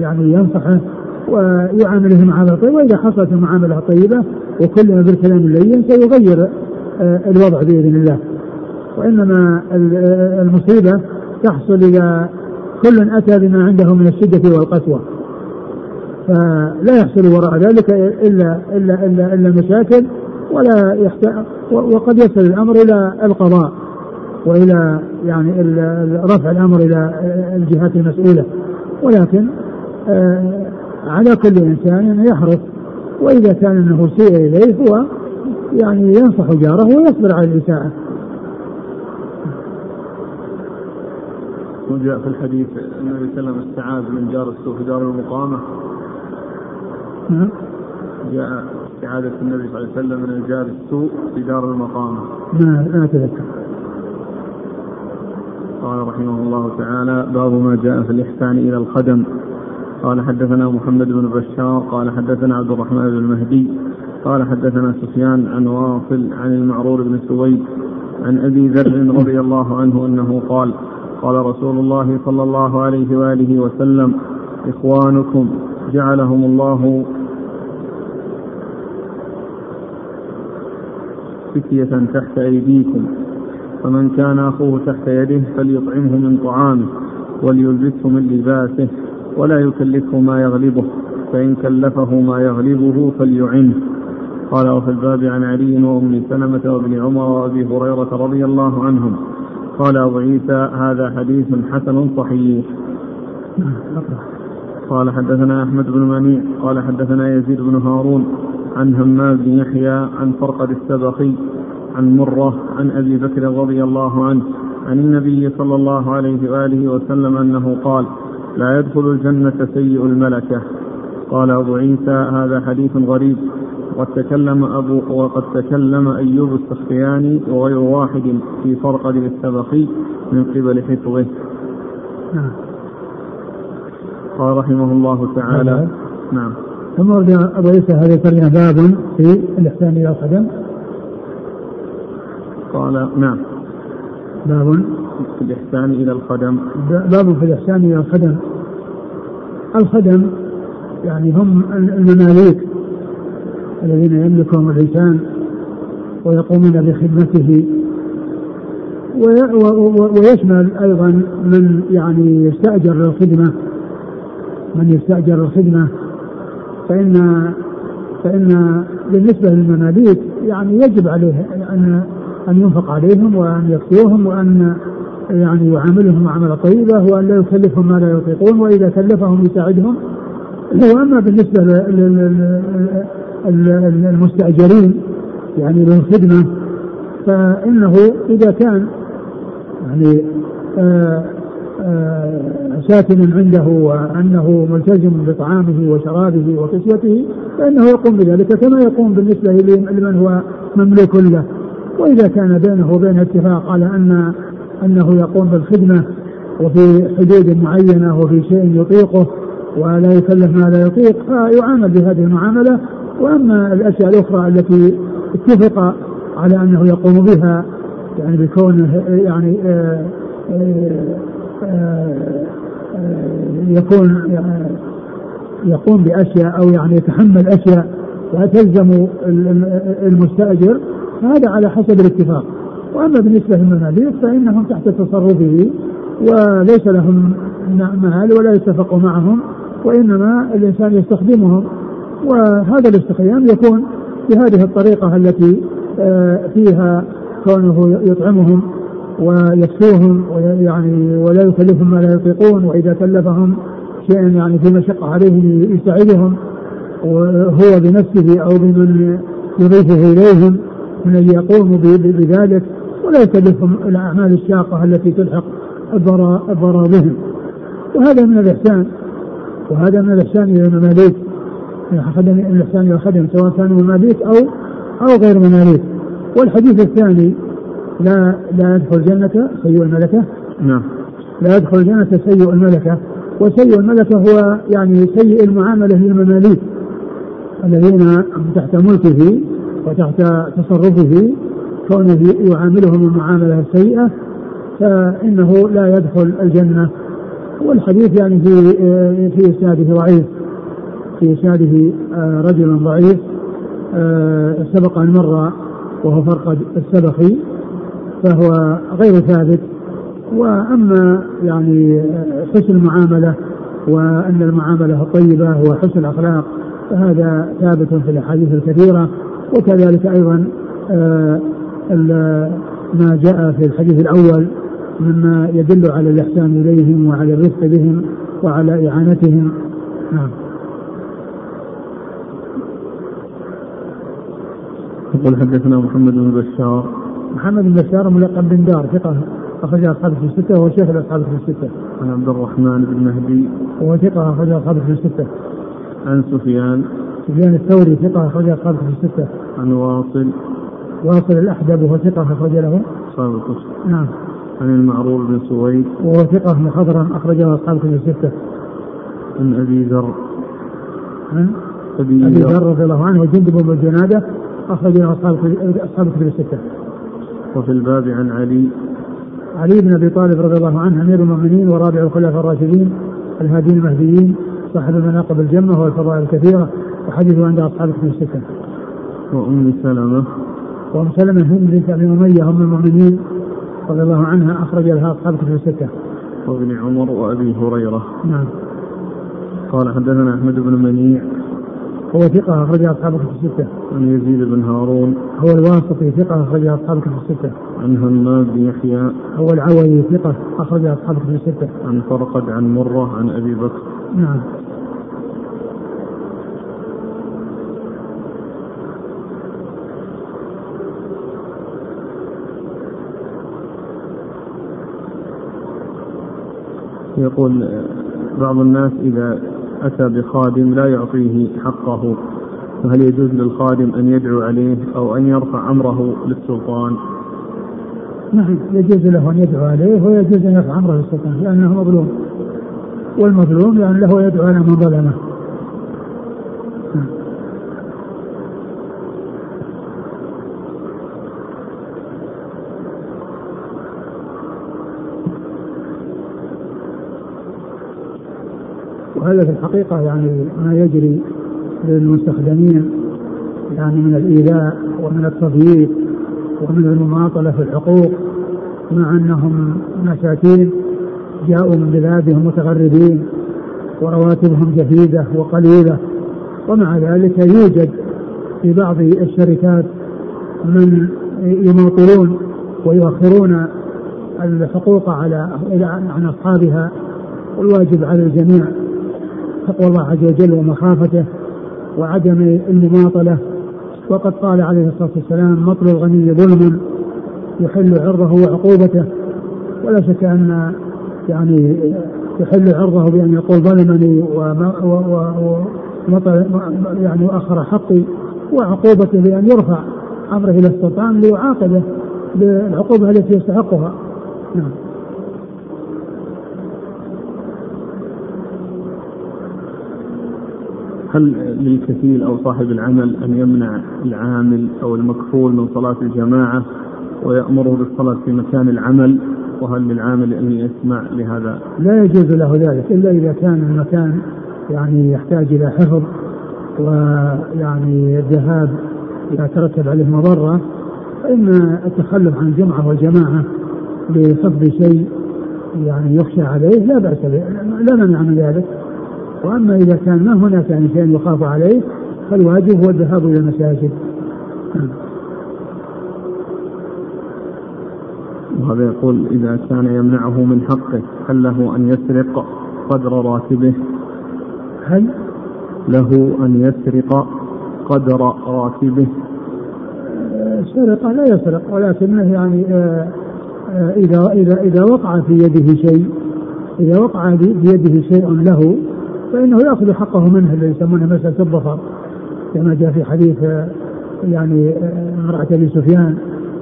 Speaker 2: يعني ينصحه ويعامله معامله طيبه وإذا حصلت المعاملة الطيبة وكلم بالكلام اللين سيغير آه، الوضع بإذن الله. وإنما المصيبة تحصل إذا كل أتى بما عنده من الشدة والقسوة. فلا يحصل وراء ذلك إلا إلا إلا, إلا مشاكل ولا يحت... وقد يصل الأمر إلى القضاء وإلى يعني رفع الأمر إلى الجهات المسؤولة. ولكن آه، على كل إنسان أن يحرص وإذا كان أنه سيء إليه هو يعني ينصح جاره ويصبر على الإساءة.
Speaker 1: وجاء في الحديث النبي صلى الله عليه وسلم استعاذ من جار السوء في دار المقامة. جاء استعاذة النبي صلى الله عليه وسلم من الجار السوء في دار المقامة
Speaker 2: ما لا أتذكر.
Speaker 1: قال رحمه الله تعالى باب ما جاء في الإحسان إلى الخدم. قال حدثنا محمد بن بشار قال حدثنا عبد الرحمن بن المهدي قال حدثنا سفيان عن واصل عن المعرور بن سويد عن أبي ذر رضي الله عنه أنه قال قال رسول الله صلى الله عليه وآله وسلم إخوانكم جعلهم الله فتية تحت أيديكم. فمن كان أخوه تحت يده فليطعمه من طعامه وليلبسه من لباسه ولا يكلفه ما يغلبه. فإن كلفه ما يغلبه فليعنه. قال وفي الباب عن علي وأم سلمة وابن عمر وأبي هريرة رضي الله عنهم. قال أبو عيسى هذا حديث حسن صحيح. قال حدثنا أحمد بن منيع قال حدثنا يزيد بن هارون عن همام بن يحيى عن فرقد السبخي عن مرة عن أبي بكر رضي الله عنه عن النبي صلى الله عليه وآله وسلم أنه قال لا يدخل الجنة سيء الملكة قال أبو عيسى هذا حديث غريب وقد تكلم أبو وقد تكلم أيوب السختياني وغير واحد في فرقد السبخي من قبل حفظه. قال رحمه الله تعالى نعم.
Speaker 2: ثم ورد أبو عيسى هذه الترجمة باب في الإحسان إلى الخدم.
Speaker 1: قال نعم.
Speaker 2: باب
Speaker 1: في الإحسان إلى الخدم.
Speaker 2: باب في الإحسان إلى الخدم. الخدم يعني هم المماليك الذين يملكهم الإنسان ويقومون بخدمته ويشمل أيضا من يعني يستأجر للخدمة من يستأجر للخدمة فإن فإن بالنسبة للمماليك يعني يجب عليه أن أن ينفق عليهم وأن يكفوهم وأن يعني يعاملهم معاملة طيبة وأن لا يكلفهم ما لا يطيقون وإذا كلفهم يساعدهم. وأما بالنسبة المستأجرين يعني للخدمة فإنه إذا كان يعني آآ آآ ساكنا عنده وأنه ملتزم بطعامه وشرابه وكسوته فإنه يقوم بذلك كما يقوم بالنسبة لمن هو مملوك له. وإذا كان بينه وبين اتفاق على أن أنه يقوم بالخدمة وفي حدود معينة وفي شيء يطيقه ولا يكلف ما لا يطيق فيعامل بهذه المعاملة. وأما الأشياء الأخرى التي اتفق على أنه يقوم بها يعني بكونه يعني آآ آآ يكون يقوم بأشياء أو يعني يتحمل أشياء وتلزم المستأجر فهذا على حسب الاتفاق. وأما بالنسبة للمماليك فإنهم تحت تصرفه وليس لهم مال ولا يتفق معهم وإنما الإنسان يستخدمهم. وهذا الاستخدام يكون بهذه الطريقة التي آه، فيها كونه يطعمهم. ويكسوهم ويعني ولا يكلفهم ما لا يطيقون وإذا كلفهم شيئا يعني في مشقه عليهم يساعدهم وهو بنفسه أو بمن يضيفه إليهم من أن يقوموا بذلك ولا يكلفهم الأعمال الشاقة التي تلحق الضرر بهم وهذا من الإحسان وهذا من الإحسان إلى المماليك. خدم الإحسان إلى الخدم سواء كانوا مماليك أو أو غير مماليك. والحديث الثاني لا لا يدخل الجنة سيء الملكة.
Speaker 1: نعم.
Speaker 2: لا يدخل الجنة سيء الملكة. وسيء الملكة هو يعني سيء المعاملة للمماليك الذين تحت ملكه وتحت تصرفه كونه يعاملهم المعاملة السيئة فإنه لا يدخل الجنة. والحديث يعني في في إسناده ضعيف. في إسناده آه، رجل ضعيف آه، سبق أن مر وهو فرقد السبخي. فهو غير ثابت. وأما يعني آه، حسن المعاملة وأن المعاملة الطيبة وحسن الأخلاق فهذا ثابت في الأحاديث الكثيرة. وكذلك أيضا ما جاء في الحديث الأول مما يدل على الإحسان إليهم وعلى الرفق بهم وعلى إعانتهم. نعم.
Speaker 1: يقول حدثنا محمد بن بشار
Speaker 2: محمد بن بشار ملقب بن دار ثقة أخرجها أصحاب في الستة وهو شيخ الأصحاب في الستة.
Speaker 1: عن عبد الرحمن بن مهدي
Speaker 2: وهو ثقة أخرجها أصحاب في الستة.
Speaker 1: عن سفيان
Speaker 2: سفيان الثوري ثقة أخرجها أصحاب في الستة.
Speaker 1: عن واصل
Speaker 2: واصل الأحدب وهو ثقة أخرج له
Speaker 1: أصحاب الكتب
Speaker 2: نعم
Speaker 1: عن المعرور بن سويد
Speaker 2: وهو ثقة مخضرا أخرجه أصحاب في الستة.
Speaker 1: عن أبي ذر
Speaker 2: عن
Speaker 1: أبي
Speaker 2: ذر
Speaker 1: ذر
Speaker 2: رضي الله عنه وجندب بن جنادة أخرج له أصحاب أصحاب الكتب الستة.
Speaker 1: وفي الباب عن علي
Speaker 2: علي بن أبي طالب رضي الله عنه أمير المؤمنين ورابع الخلفاء الراشدين الهادين المهديين صاحب المناقب الجمة والفضائل الكثيرة وحديثه عند أصحاب الكتب الستة.
Speaker 1: وأم سلمة
Speaker 2: وأم سلمة هند بنت أبي أمية ام المؤمنين رضي الله عنها أخرج لها أصحاب الكتب الستة.
Speaker 1: وابن عمر وأبي هريرة
Speaker 2: نعم.
Speaker 1: قال حدثنا أحمد بن منيع
Speaker 2: هو ثقة أخرج اصحاب الكتب الستة.
Speaker 1: عن يزيد بن هارون
Speaker 2: هو الواسطي ثقة أخرج اصحاب الكتب الستة.
Speaker 1: عن همام بن يحيى
Speaker 2: هو العوي ثقة أخرج اصحاب الكتب الستة.
Speaker 1: عن فرقد عن مرة عن أبي بكر
Speaker 2: نعم.
Speaker 1: يقول بعض الناس إذا أتى بخادم لا يعطيه حقه فهل يجوز للخادم أن يدعو عليه أو أن يرفع أمره للسلطان؟
Speaker 2: نعم يجوز له أن يدعو عليه ويجوز أن يرفع أمره للسلطان لأنه مظلوم والمظلوم لأن له يدعو على من ظلمه. وهذا في الحقيقة يعني ما يجري للمستخدمين يعني من الإيذاء ومن التضييق ومن المماطلة في الحقوق مع أنهم مساكين جاءوا من بلادهم متغربين ورواتبهم جديدة وقليلة ومع ذلك يوجد في بعض الشركات من يماطلون ويؤخرون الحقوق على عن أصحابها والواجب على الجميع تقوى الله عز وجل ومخافته وعدم المماطلة. وقد قال عليه الصلاة والسلام مطل الغني ظلم يحل عرضه وعقوبته. ولا شك أن يعني يحل عرضه بأن يقول ظلمني ومطل يعني وأخر حقي وعقوبته بأن يرفع أمره إلى السلطان ليعاقبه بالعقوبة التي يستحقها. نعم.
Speaker 1: هل للكفيل أو صاحب العمل أن يمنع العامل أو المكفول من صلاة الجماعة ويأمره بالصلاة في مكان العمل وهل للعامل أن يسمع لهذا؟
Speaker 2: لا يجوز له ذلك إلا إذا كان المكان يعني يحتاج إلى حفظ ويعني الذهاب إذا ترتب عليه مضرة فإن التخلف عن الجمعه والجماعه لحفظ شيء يعني يخشى عليه لا بأس به لا مانع من ذلك. وأما إذا كان ما هناك يعني شيء يخاف عليه فالواجب هو الذهاب إلى المساجد.
Speaker 1: وهذا يقول إذا كان يمنعه من حقه هل له أن يسرق قدر راتبه؟
Speaker 2: هل؟
Speaker 1: له أن يسرق قدر راتبه.
Speaker 2: سرقة لا يسرق ولكنه يعني آه، آه، إذا إذا إذا وقع في يده شيء إذا وقع بي- بيده شيء له فإنه يأخذ حقه منه اللي يسمونه مسألة الظفر. كما جاء في حديث يعني امرأة أبي سفيان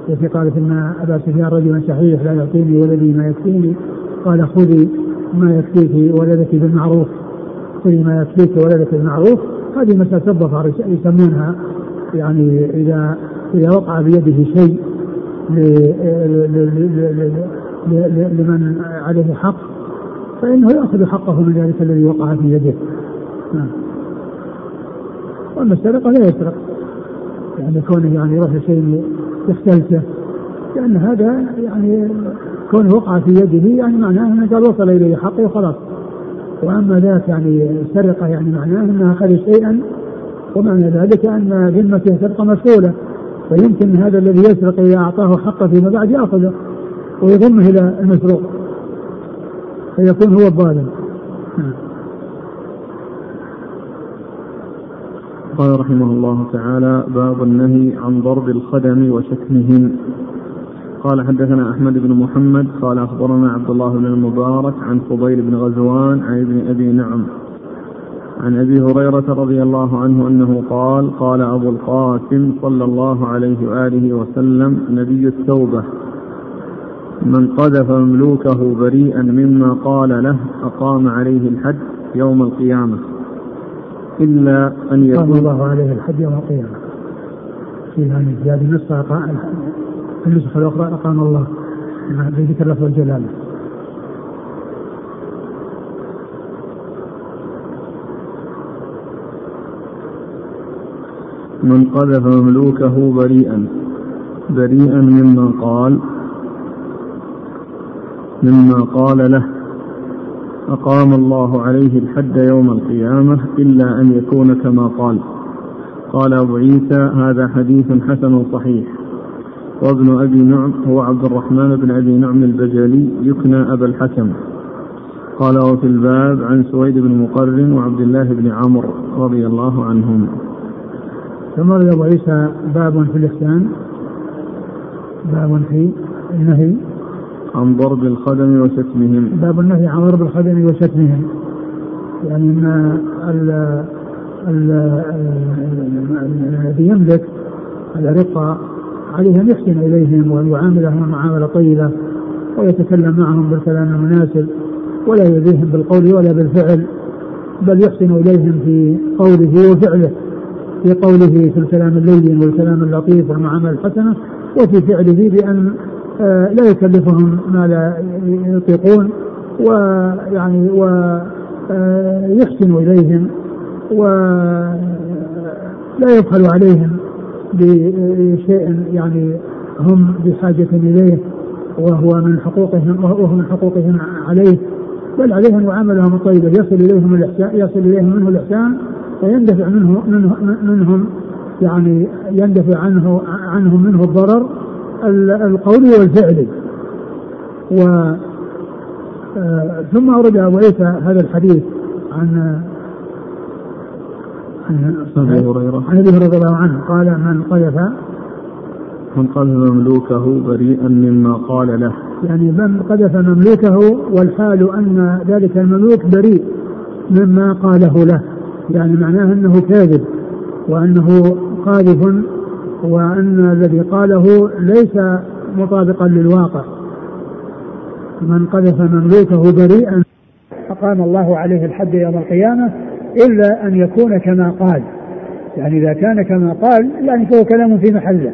Speaker 2: التي قالت أن أبا سفيان رجل شحيح لا يعطيني ولدي ما يكفيني. قال خذي ما يكفيك ولدك بالمعروف. خذي ما يكفيك ولدك بالمعروف. هذه مسألة الظفر يس- يسمونها يعني إذا إذا وقع بيده شيء لمن عليه حق فإنه يأخذ حقه من ذلك الذي وقع في يده. نعم. وأما السرقة لا يسرق. يعني كونه يعني يروح شيء يختلسه. لأن هذا يعني كونه وقع في يده يعني معناه أنه قال وصل إليه حقه وخلاص. وأما ذاك يعني سرقة يعني معناه أنه أخذ شيئا. ومعنى ذلك أن ذمته تبقى مسؤولة فيمكن هذا الذي يسرق إذا أعطاه حقه فيما بعد يأخذه ويضمه إلى المسروق. فيكون هو الظالم.
Speaker 1: قال رحمه الله تعالى باب النهي عن ضرب الخدم وشتمهم. قال حدثنا أحمد بن محمد قال أخبرنا عبد الله بن المبارك عن فضيل بن غزوان عن ابن أبي نعم. عن أبي هريرة رضي الله عنه أنه قال قال أبو القاسم صلى الله عليه وآله وسلم نبي التوبة. من قذف مملوكه بريئا مما قال له أقام عليه الحد يوم القيامة. إلا أن يكون
Speaker 2: الله عليه الحد يوم القيامة. في هذه النسخة النسخة الأخرى أقام الله بذكر لفظ الجلالة
Speaker 1: من قذف مملوكه بريئا بريئا مما قال مما قال له أقام الله عليه الحد يوم القيامة إلا أن يكون كما قال. قال أبو عيسى هذا حديث حسن صحيح. وابن أبي نعم هو عبد الرحمن بن أبي نعم البجلي يكنى أبا الحكم. قال وفي الباب عن سويد بن مقرن وعبد الله بن عمرو رضي الله عنهم.
Speaker 2: ثم أبو عيسى باب في الإحسان. باب في النهي.
Speaker 1: عن ضرب الخدم وشتمهم
Speaker 2: باب النهي عن ضرب الخدم وشتمهم يعني ان الذي يملك الأرقة عليه أن يحسن إليهم وأن يعاملهم معاملة طيبة ويتكلم معهم بالكلام المناسب ولا يؤذيهم بالقول ولا بالفعل بل يحسن إليهم في قوله وفعله في قوله في الكلام اللين والكلام اللطيف والمعاملة الحسنة وفي فعله آه، لا يكلفهم ما لا يطيقون ويعني ويحسن آه، إليهم ولا يبخل عليهم بشيء يعني هم بحاجة إليه وهو من حقوقهم وهو من حقوقهم عليه بل عليه أن يعاملهم طيبا يصل إليهم الإحسان يصل إليهم منه الإحسان ويندفع منه, منه منهم يعني يندفع عنه عنهم منه الضرر القولي والفعلي. و آه، ثم أورد أبو عيسى هذا الحديث عن
Speaker 1: عن أبي هريرة.
Speaker 2: عن أبي هريرة رضي الله عنه. قال من قذف
Speaker 1: من قذف مملوكه بريئا مما قال له.
Speaker 2: يعني من قذف مملوكه والحال أن ذلك المملوك بريء مما قاله له. يعني معناه أنه كاذب وأنه قاذف وأن الذي قاله ليس مطابقا للواقع. من قذف مملوكه بريئا أقام الله عليه الحد يوم القيامة إلا أن يكون كما قال. يعني إذا كان كما قال يعني فهو كلام في محله.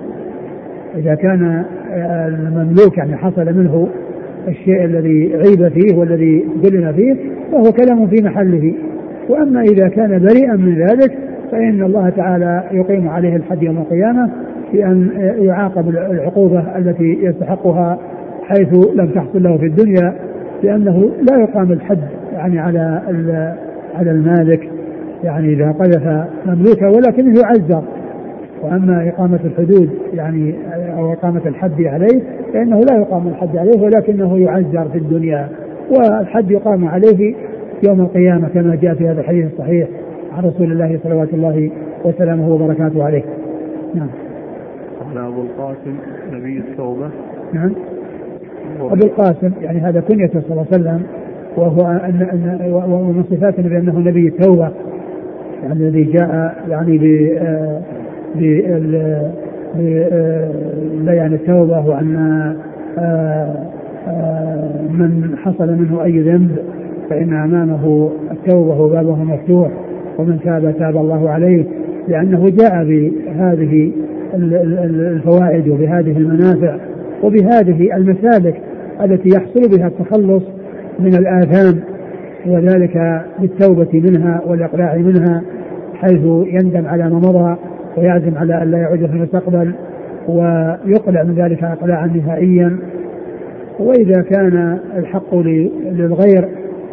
Speaker 2: إذا كان المملوك يعني حصل منه الشيء الذي عيب فيه والذي ظلم فيه فهو كلام في محله. وأما إذا كان بريئا من ذلك فإن الله تعالى يقيم عليه الحد يوم القيامة بأن يعاقب العقوبة التي يستحقها حيث لم تحصل له في الدنيا لأنه لا يقام الحد يعني على على المالك يعني إذا قذف مملوكه ولكنه يعزر. وأما إقامة الحدود يعني أو إقامة الحد عليه فإنه لا يقام الحد عليه ولكنه يعزر في الدنيا. والحد يقام عليه يوم القيامة كما جاء في هذا الحديث الصحيح. عن رسول الله صلوات الله وسلامه وبركاته عليه.
Speaker 1: نعم. قال أبو القاسم نبي التوبة.
Speaker 2: نعم. أبو القاسم يعني هذا كنيته صلى الله عليه وسلم وهو أن أن ومن صفاته بأنه نبي التوبة يعني الذي جاء يعني ب ببيان التوبة وأن من حصل منه أي ذنب فإن أمامه التوبة وبابه مفتوح ومن تاب تاب الله عليه لأنه جاء بهذه الفوائد وبهذه المنافع وبهذه المسالك التي يحصل بها التخلص من الآثام وذلك بالتوبة منها والإقلاع منها حيث يندم على ما مضى ويعزم على أن لا يعود في المستقبل ويقلع من ذلك إقلاعا نهائيا. وإذا كان الحق للغير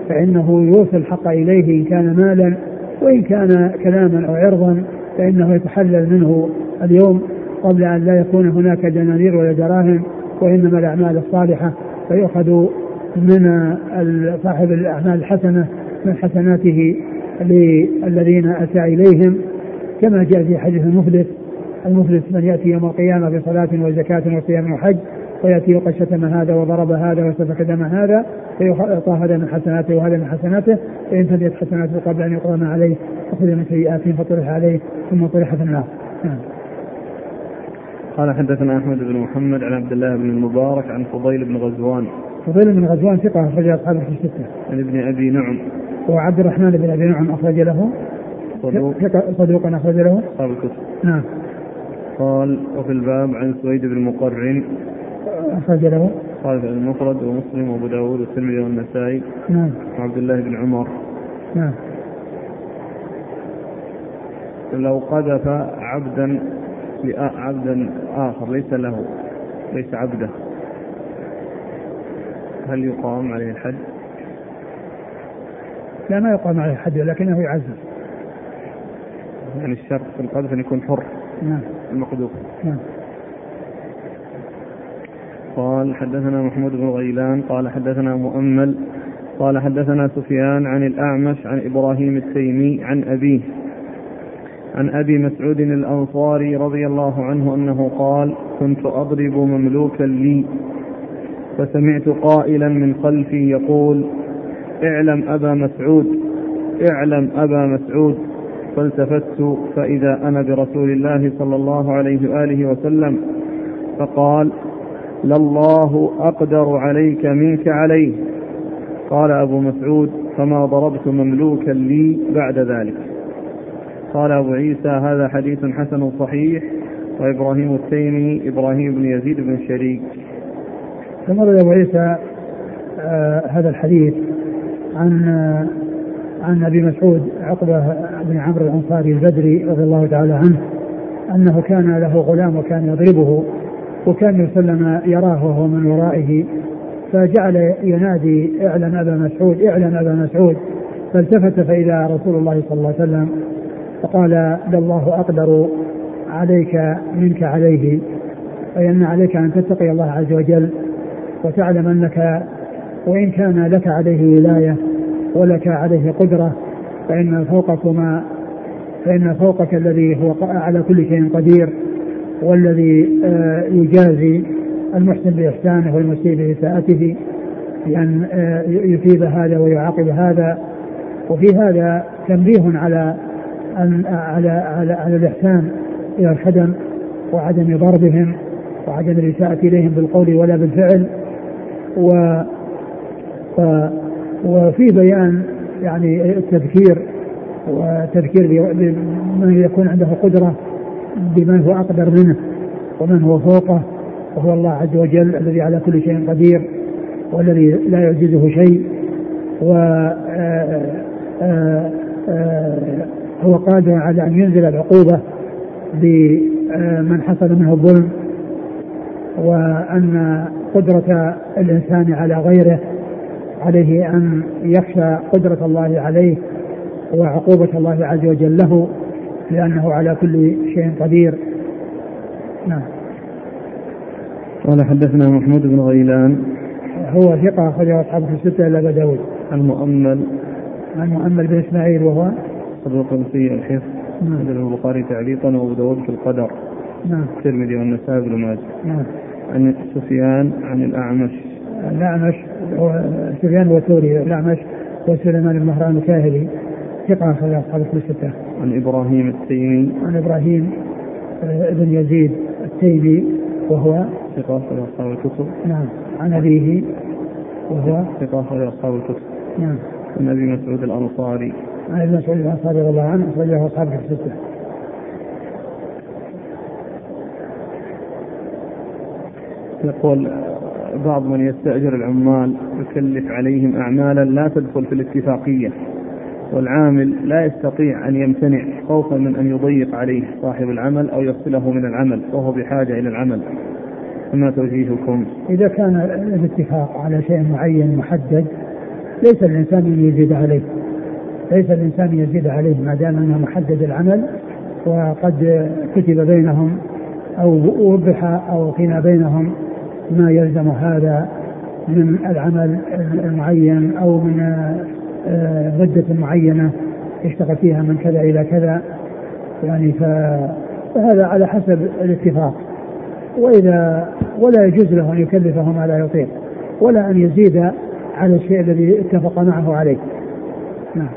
Speaker 2: فإنه يوصل الحق إليه إن كان مالا وإن كان كلاما أو عرضا فإنه يتحلل منه اليوم قبل أن لا يكون هناك دنانير ولا دراهم وإنما الأعمال الصالحة فيؤخذ من صاحب الأعمال الحسنة من حسناته للذين أتى إليهم. كما جاء في حديث المفلس المفلس من يأتي يوم القيامة بصلاة وزكاة وصيام وحج ويأتي وقد شتم هذا وضرب هذا وسفك دم هذا فيعطى هذا من حسناته وهذا من حسناته فإن فديت حسناته قبل أن يقضى ما عليه أخذ من سيئاتهم فطرح عليه ثم طرح في النار نعم.
Speaker 1: قال حدثنا أحمد بن محمد عن عبد الله بن المبارك عن فضيل بن غزوان
Speaker 2: فضيل بن غزوان ثقة أخرج أصحابه في الستة.
Speaker 1: عن ابن أبي نعم.
Speaker 2: وعبد الرحمن بن أبي نعم أخرج له. صدوق صدوق أخرج له.
Speaker 1: أصحاب الكتب.
Speaker 2: نعم.
Speaker 1: قال وفي الباب عن سويد بن مقرن
Speaker 2: أخرج له.
Speaker 1: في المفرد ومسلم وأبو داود والترمذي والنسائي.
Speaker 2: نعم.
Speaker 1: وعبد الله بن عمر.
Speaker 2: نعم.
Speaker 1: لو قذف عبدا عبدا آخر ليس له ليس عبده هل يقام عليه الحد؟
Speaker 2: لا ما يقام عليه الحد ولكنه يعزز
Speaker 1: يعني الشرط في القذف أن يكون حر
Speaker 2: نعم
Speaker 1: المقذوف
Speaker 2: نعم
Speaker 1: قال حدثنا محمود بن غيلان قال حدثنا مؤمل قال حدثنا سفيان عن الأعمش عن إبراهيم التيمي عن أبيه عن أبي مسعود الأنصاري رضي الله عنه أنه قال كنت أضرب مملوكا لي فسمعت قائلا من خلفي يقول اعلم أبا مسعود اعلم أبا مسعود فالتفت فإذا أنا برسول الله صلى الله عليه وآله وسلم فقال لله أقدر عليك منك عليه. قال أبو مسعود فما ضربت مملوكا لي بعد ذلك. قال أبو عيسى هذا حديث حسن صحيح وإبراهيم التيمي إبراهيم بن يزيد بن شريك.
Speaker 2: ثم أبو عيسى آه هذا الحديث عن آه عن أبي مسعود عقبة بن عمرو الأنصاري البدري رضي الله تعالى عنه أنه كان له غلام وكان يضربه. وكان يسلم يراه وهو من ورائه فجعل ينادي اعلن أبا مسعود اعلن أبا مسعود. فالتفت فإذا رسول الله صلى الله عليه وسلم فقال لله أقدر عليك منك عليه أي أن عليك أن تتقي الله عز وجل وتعلم أنك وإن كان لك عليه ولاية ولك عليه قدرة فإن فوقكما فإن فوقك الذي هو على كل شيء قدير. والذي آه، يجازي المحسن بإحسانه والمسيء بإساءته بأن آه، يثيب هذا ويعاقب هذا. وفي هذا تنبيه على أن على على على الإحسان إلى الخدم وعدم ضربهم وعدم الإساءة إليهم بالقول ولا بالفعل. و وفي بيان يعني التذكير وتذكير بمن يكون عنده قدرة بمن هو أقدر منه ومن هو فوقه وهو الله عز وجل الذي على كل شيء قدير والذي لا يعجزه شيء و آآ آآ آآ هو قادر على أن ينزل العقوبة بمن حصل منه الظلم وأن قدرة الإنسان على غيره عليه أن يخشى قدرة الله عليه وعقوبة الله عز وجل له. لأنه على كل شيء قدير. نعم.
Speaker 1: قال حدثنا محمود بن غيلان.
Speaker 2: هو ثقة أخرجه أصحابه في الستة إلا أبا داود.
Speaker 1: المؤمل.
Speaker 2: عن مؤمل بن إسماعيل وهو؟
Speaker 1: صدوق سيء الحفظ. نعم. البخاري تعليقا وأبو داود في القدر.
Speaker 2: نعم.
Speaker 1: الترمذي والنسائي بن ماجه.
Speaker 2: نعم.
Speaker 1: عن سفيان عن الأعمش.
Speaker 2: الأعمش سفيان وثوري الأعمش وسليمان بن مهران الكاهلي. ثقة أخرج أصحاب الكتب الستة.
Speaker 1: عن إبراهيم التيمي.
Speaker 2: عن إبراهيم آه، بن يزيد التيمي وهو
Speaker 1: ثقة أخرج أصحاب الكتب.
Speaker 2: نعم. عن أبيه وهو
Speaker 1: ثقة أخرج أصحاب الكتب.
Speaker 2: نعم.
Speaker 1: عن أبي مسعود الأنصاري
Speaker 2: عن ابن مسعود الأنصاري رضي الله عنه أخرجه أصحاب في الستة.
Speaker 1: يقول بعض من يستأجر العمال يكلف عليهم أعمالا لا تدخل في الاتفاقية والعامل لا يستطيع أن يمتنع خوفا من أن يضيق عليه صاحب العمل أو يفصله من العمل وهو بحاجة إلى العمل فما توجيهكم؟
Speaker 2: إذا كان الاتفاق على شيء معين محدد ليس الإنسان أن يزيد عليه ليس الإنسان يزيد عليه ما دام أنه محدد العمل وقد كتب بينهم أو وضح أو فيما بينهم ما يلزم هذا من العمل المعين أو من آه، مدة معينة يشتغل فيها من كذا إلى كذا يعني فهذا على حسب الاتفاق. وإذا ولا يجوز له أن يكلفه ما لا يطيق ولا أن يزيد على الشيء الذي اتفق معه عليه. نعم.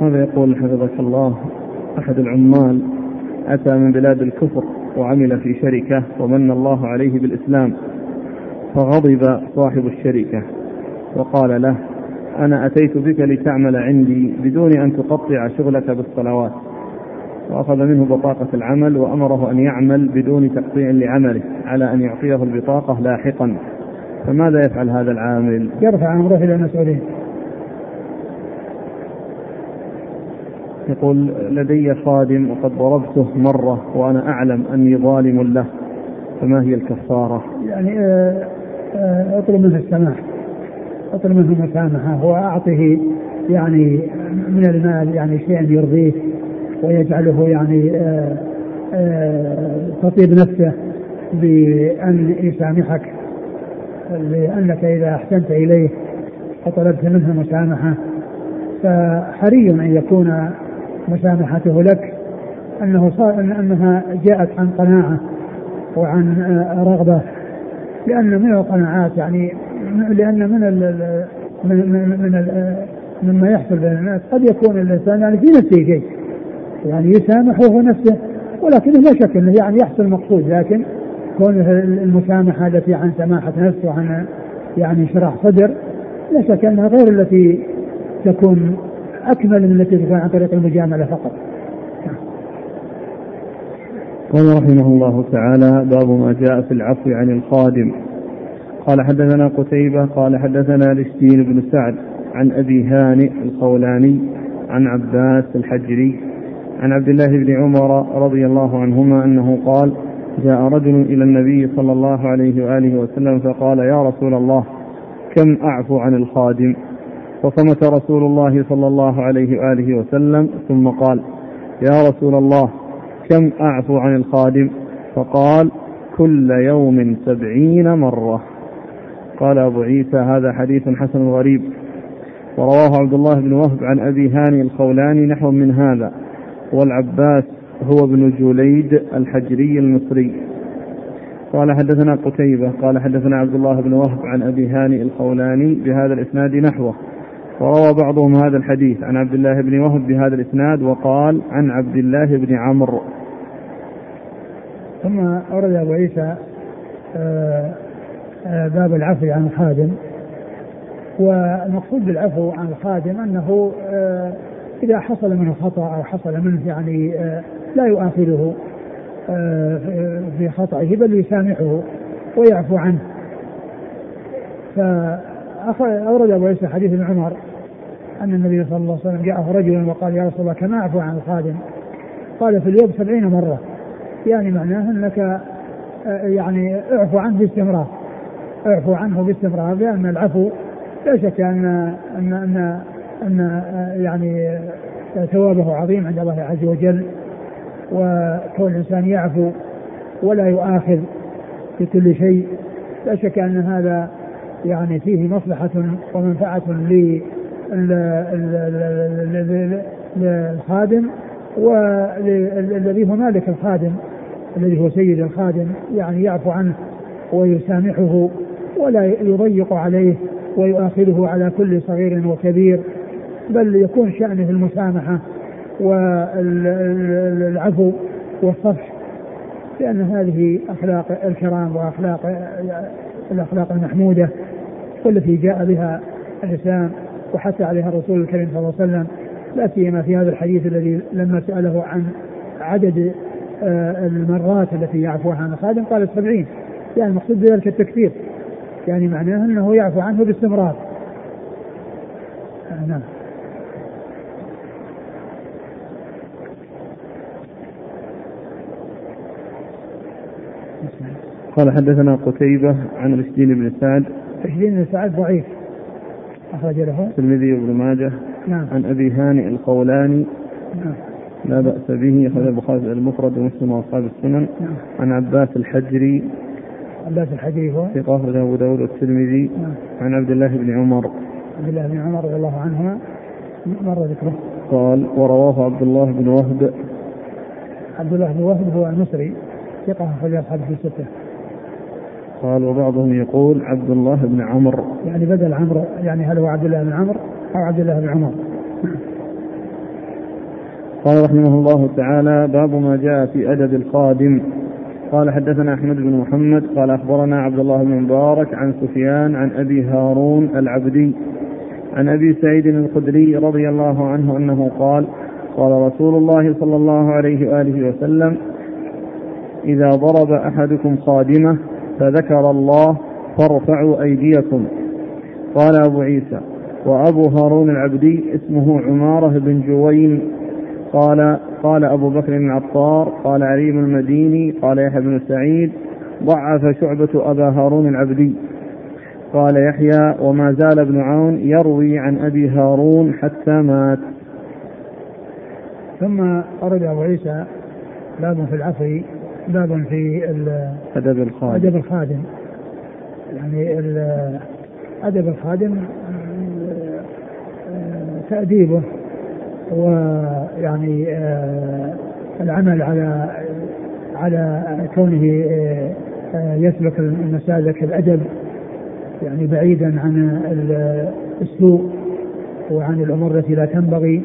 Speaker 1: هذا يقول حفظك الله أحد العمال أتى من بلاد الكفر وعمل في شركة ومن الله عليه بالإسلام فغضب صاحب الشركة وقال له أنا أتيت بك لتعمل عندي بدون أن تقطع شغلك بالصلوات. وأخذ منه بطاقة العمل وأمره أن يعمل بدون تقطيع لعمله على أن يعطيه البطاقة لاحقا. فماذا يفعل هذا العامل؟
Speaker 2: يرفع أمره إلى المسؤولين
Speaker 1: يقول لدي خادم وقد ضربته مرة وأنا أعلم أني ظالم له. فما هي الكفارة؟
Speaker 2: يعني آه، آه، أطلب منه السماح اطلب منه المسامحة وأعطه يعني من المال يعني شيئا يرضيه ويجعله يعني آه، تطيب نفسه بأن يسامحك لأنك إذا أحسنت إليه وطلبت منه المسامحة فحري أن يكون مسامحته لك أنه صار أنها جاءت عن قناعة وعن رغبة لأن من القناعات يعني لأن من ال من من ال مما يحصل بين الناس قد يكون الإنسان يعني في نفسه شيء يعني يسامح وهو نفسه ولكن لا شك إنه يعني يحصل المقصود لكن كونه المسامحة التي عن سماحة نفس وعن يعني شرح صدر لا شك أنها غير التي تكون أكمل من التي تكون عن طريق المجاملة فقط.
Speaker 1: قال رحمه الله تعالى باب ما جاء في العفو عن الخادم قال حدثنا قتيبة قال حدثنا لشتين بن سعد عن أبي هانئ الخولاني عن عباس الحجري عن عبد الله بن عمر رضي الله عنهما أنه قال جاء رجل إلى النبي صلى الله عليه وآله وسلم فقال يا رسول الله كم أعفو عن الخادم؟ فصمت رسول الله صلى الله عليه وآله وسلم ثم قال يا رسول الله كم أعفو عن الخادم؟ فقال كل يوم سبعين مرة. قال أبو عيسى هذا حديث حسن غريب. ورواه عبد الله بن وهب عن أبي هاني الخولاني نحو من هذا. والعباس هو ابن جوليد الحجري المصري. قال حدثنا قتيبة قال حدثنا عبد الله بن وهب عن أبي هاني الخولاني بهذا الإسناد نحوه. وروى بعضهم هذا الحديث عن عبد الله بن وهب بهذا الإسناد وقال عن عبد الله بن عمرو.
Speaker 2: ثم أورد أبو عيسى آه، باب العفو عن الخادم والمقصود بالعفو عن الخادم أنه آه، إذا حصل منه خطأ أو حصل منه يعني لا يؤاخذه في خطئه بل يسامحه ويعفو عنه. فأورد أبو عيسى حديث ابن عمر أن النبي صلى الله عليه وسلم جاءه رجل وقال يا رسول الله كما أعفو عن الخادم؟ قال في اليوم سبعين مرة. يعني معناه أنك آه، يعني اعفو عنه باستمرار. اعفو عنه باستمرار لأن العفو لا شك أن أن أن, أن يعني ثوابه عظيم عند الله عز وجل وكون الإنسان يعفو ولا يؤاخذ في كل شيء لا شك أن هذا يعني فيه مصلحة ومنفعة للخادم والذي هو مالك الخادم الذي هو سيد الخادم يعني يعفو عنه ويسامحه ولا يضيق عليه ويؤاخذه على كل صغير وكبير بل يكون شأنه المسامحة والعفو والصفح لأن هذه أخلاق الكرام وأخلاق الأخلاق المحمودة والتي جاء بها الإسلام وحث عليها الرسول الكريم صلى الله عليه وسلم لا سيما في هذا الحديث الذي لما سأله عن عدد آه، المرات التي يعفو عنها الخادم قال السبعين يعني المقصود بذلك التكثير يعني معناه أنه يعفو عنه باستمرار. آه، نعم.
Speaker 1: قال حدثنا قتيبة عن رشدين بن سعد.
Speaker 2: رشدين بن سعد ضعيف. أخرج له.
Speaker 1: الترمذي وابن ماجه.
Speaker 2: نعم.
Speaker 1: عن أبي هانئ القولاني.
Speaker 2: نعم.
Speaker 1: لا بأس به أخرج البخاري المفرد ومسلم وأصحاب السنن.
Speaker 2: نعم.
Speaker 1: عن عباس الحجري.
Speaker 2: عباس الحجري هو؟
Speaker 1: ثقة أبو داود والترمذي
Speaker 2: نعم.
Speaker 1: عن عبد الله بن عمر.
Speaker 2: عبد الله بن عمر رضي الله عنهما مر ذكره.
Speaker 1: قال ورواه عبد الله بن وهب.
Speaker 2: عبد الله بن وهب هو المصري ثقة أخرج أصحاب في الستة.
Speaker 1: قال وبعضهم يقول عبد الله بن عمرو
Speaker 2: يعني بدل عمرو يعني هل هو عبد الله بن عمرو أو عبد الله بن عمر؟
Speaker 1: قال رحمه الله تعالى باب ما جاء في أدب الخادم قال حدثنا أحمد بن محمد قال أخبرنا عبد الله بن مبارك عن سفيان عن أبي هارون العبدي عن أبي سعيد الخدري رضي الله عنه أنه قال قال رسول الله صلى الله عليه وآله وسلم إذا ضرب أحدكم خادمة فذكر الله فارفعوا أيديكم. قال أبو عيسى وأبو هارون العبدي اسمه عمارة بن جوين قال قال أبو بكر العطار قال علي بن المديني قال يحيى بن سعيد ضعف شعبة أبا هارون العبدي. قال يحيى وما زال ابن عون يروي عن أبي هارون حتى مات.
Speaker 2: ثم أرد أبو عيسى باب في العفو باب في
Speaker 1: أدب الخادم.
Speaker 2: أدب الخادم. يعني أدب الخادم تأديبه. ويعني آه، العمل على على كونه آه، يسلك المسالك الأدب يعني بعيدا عن السوء وعن الأمور التي لا تنبغي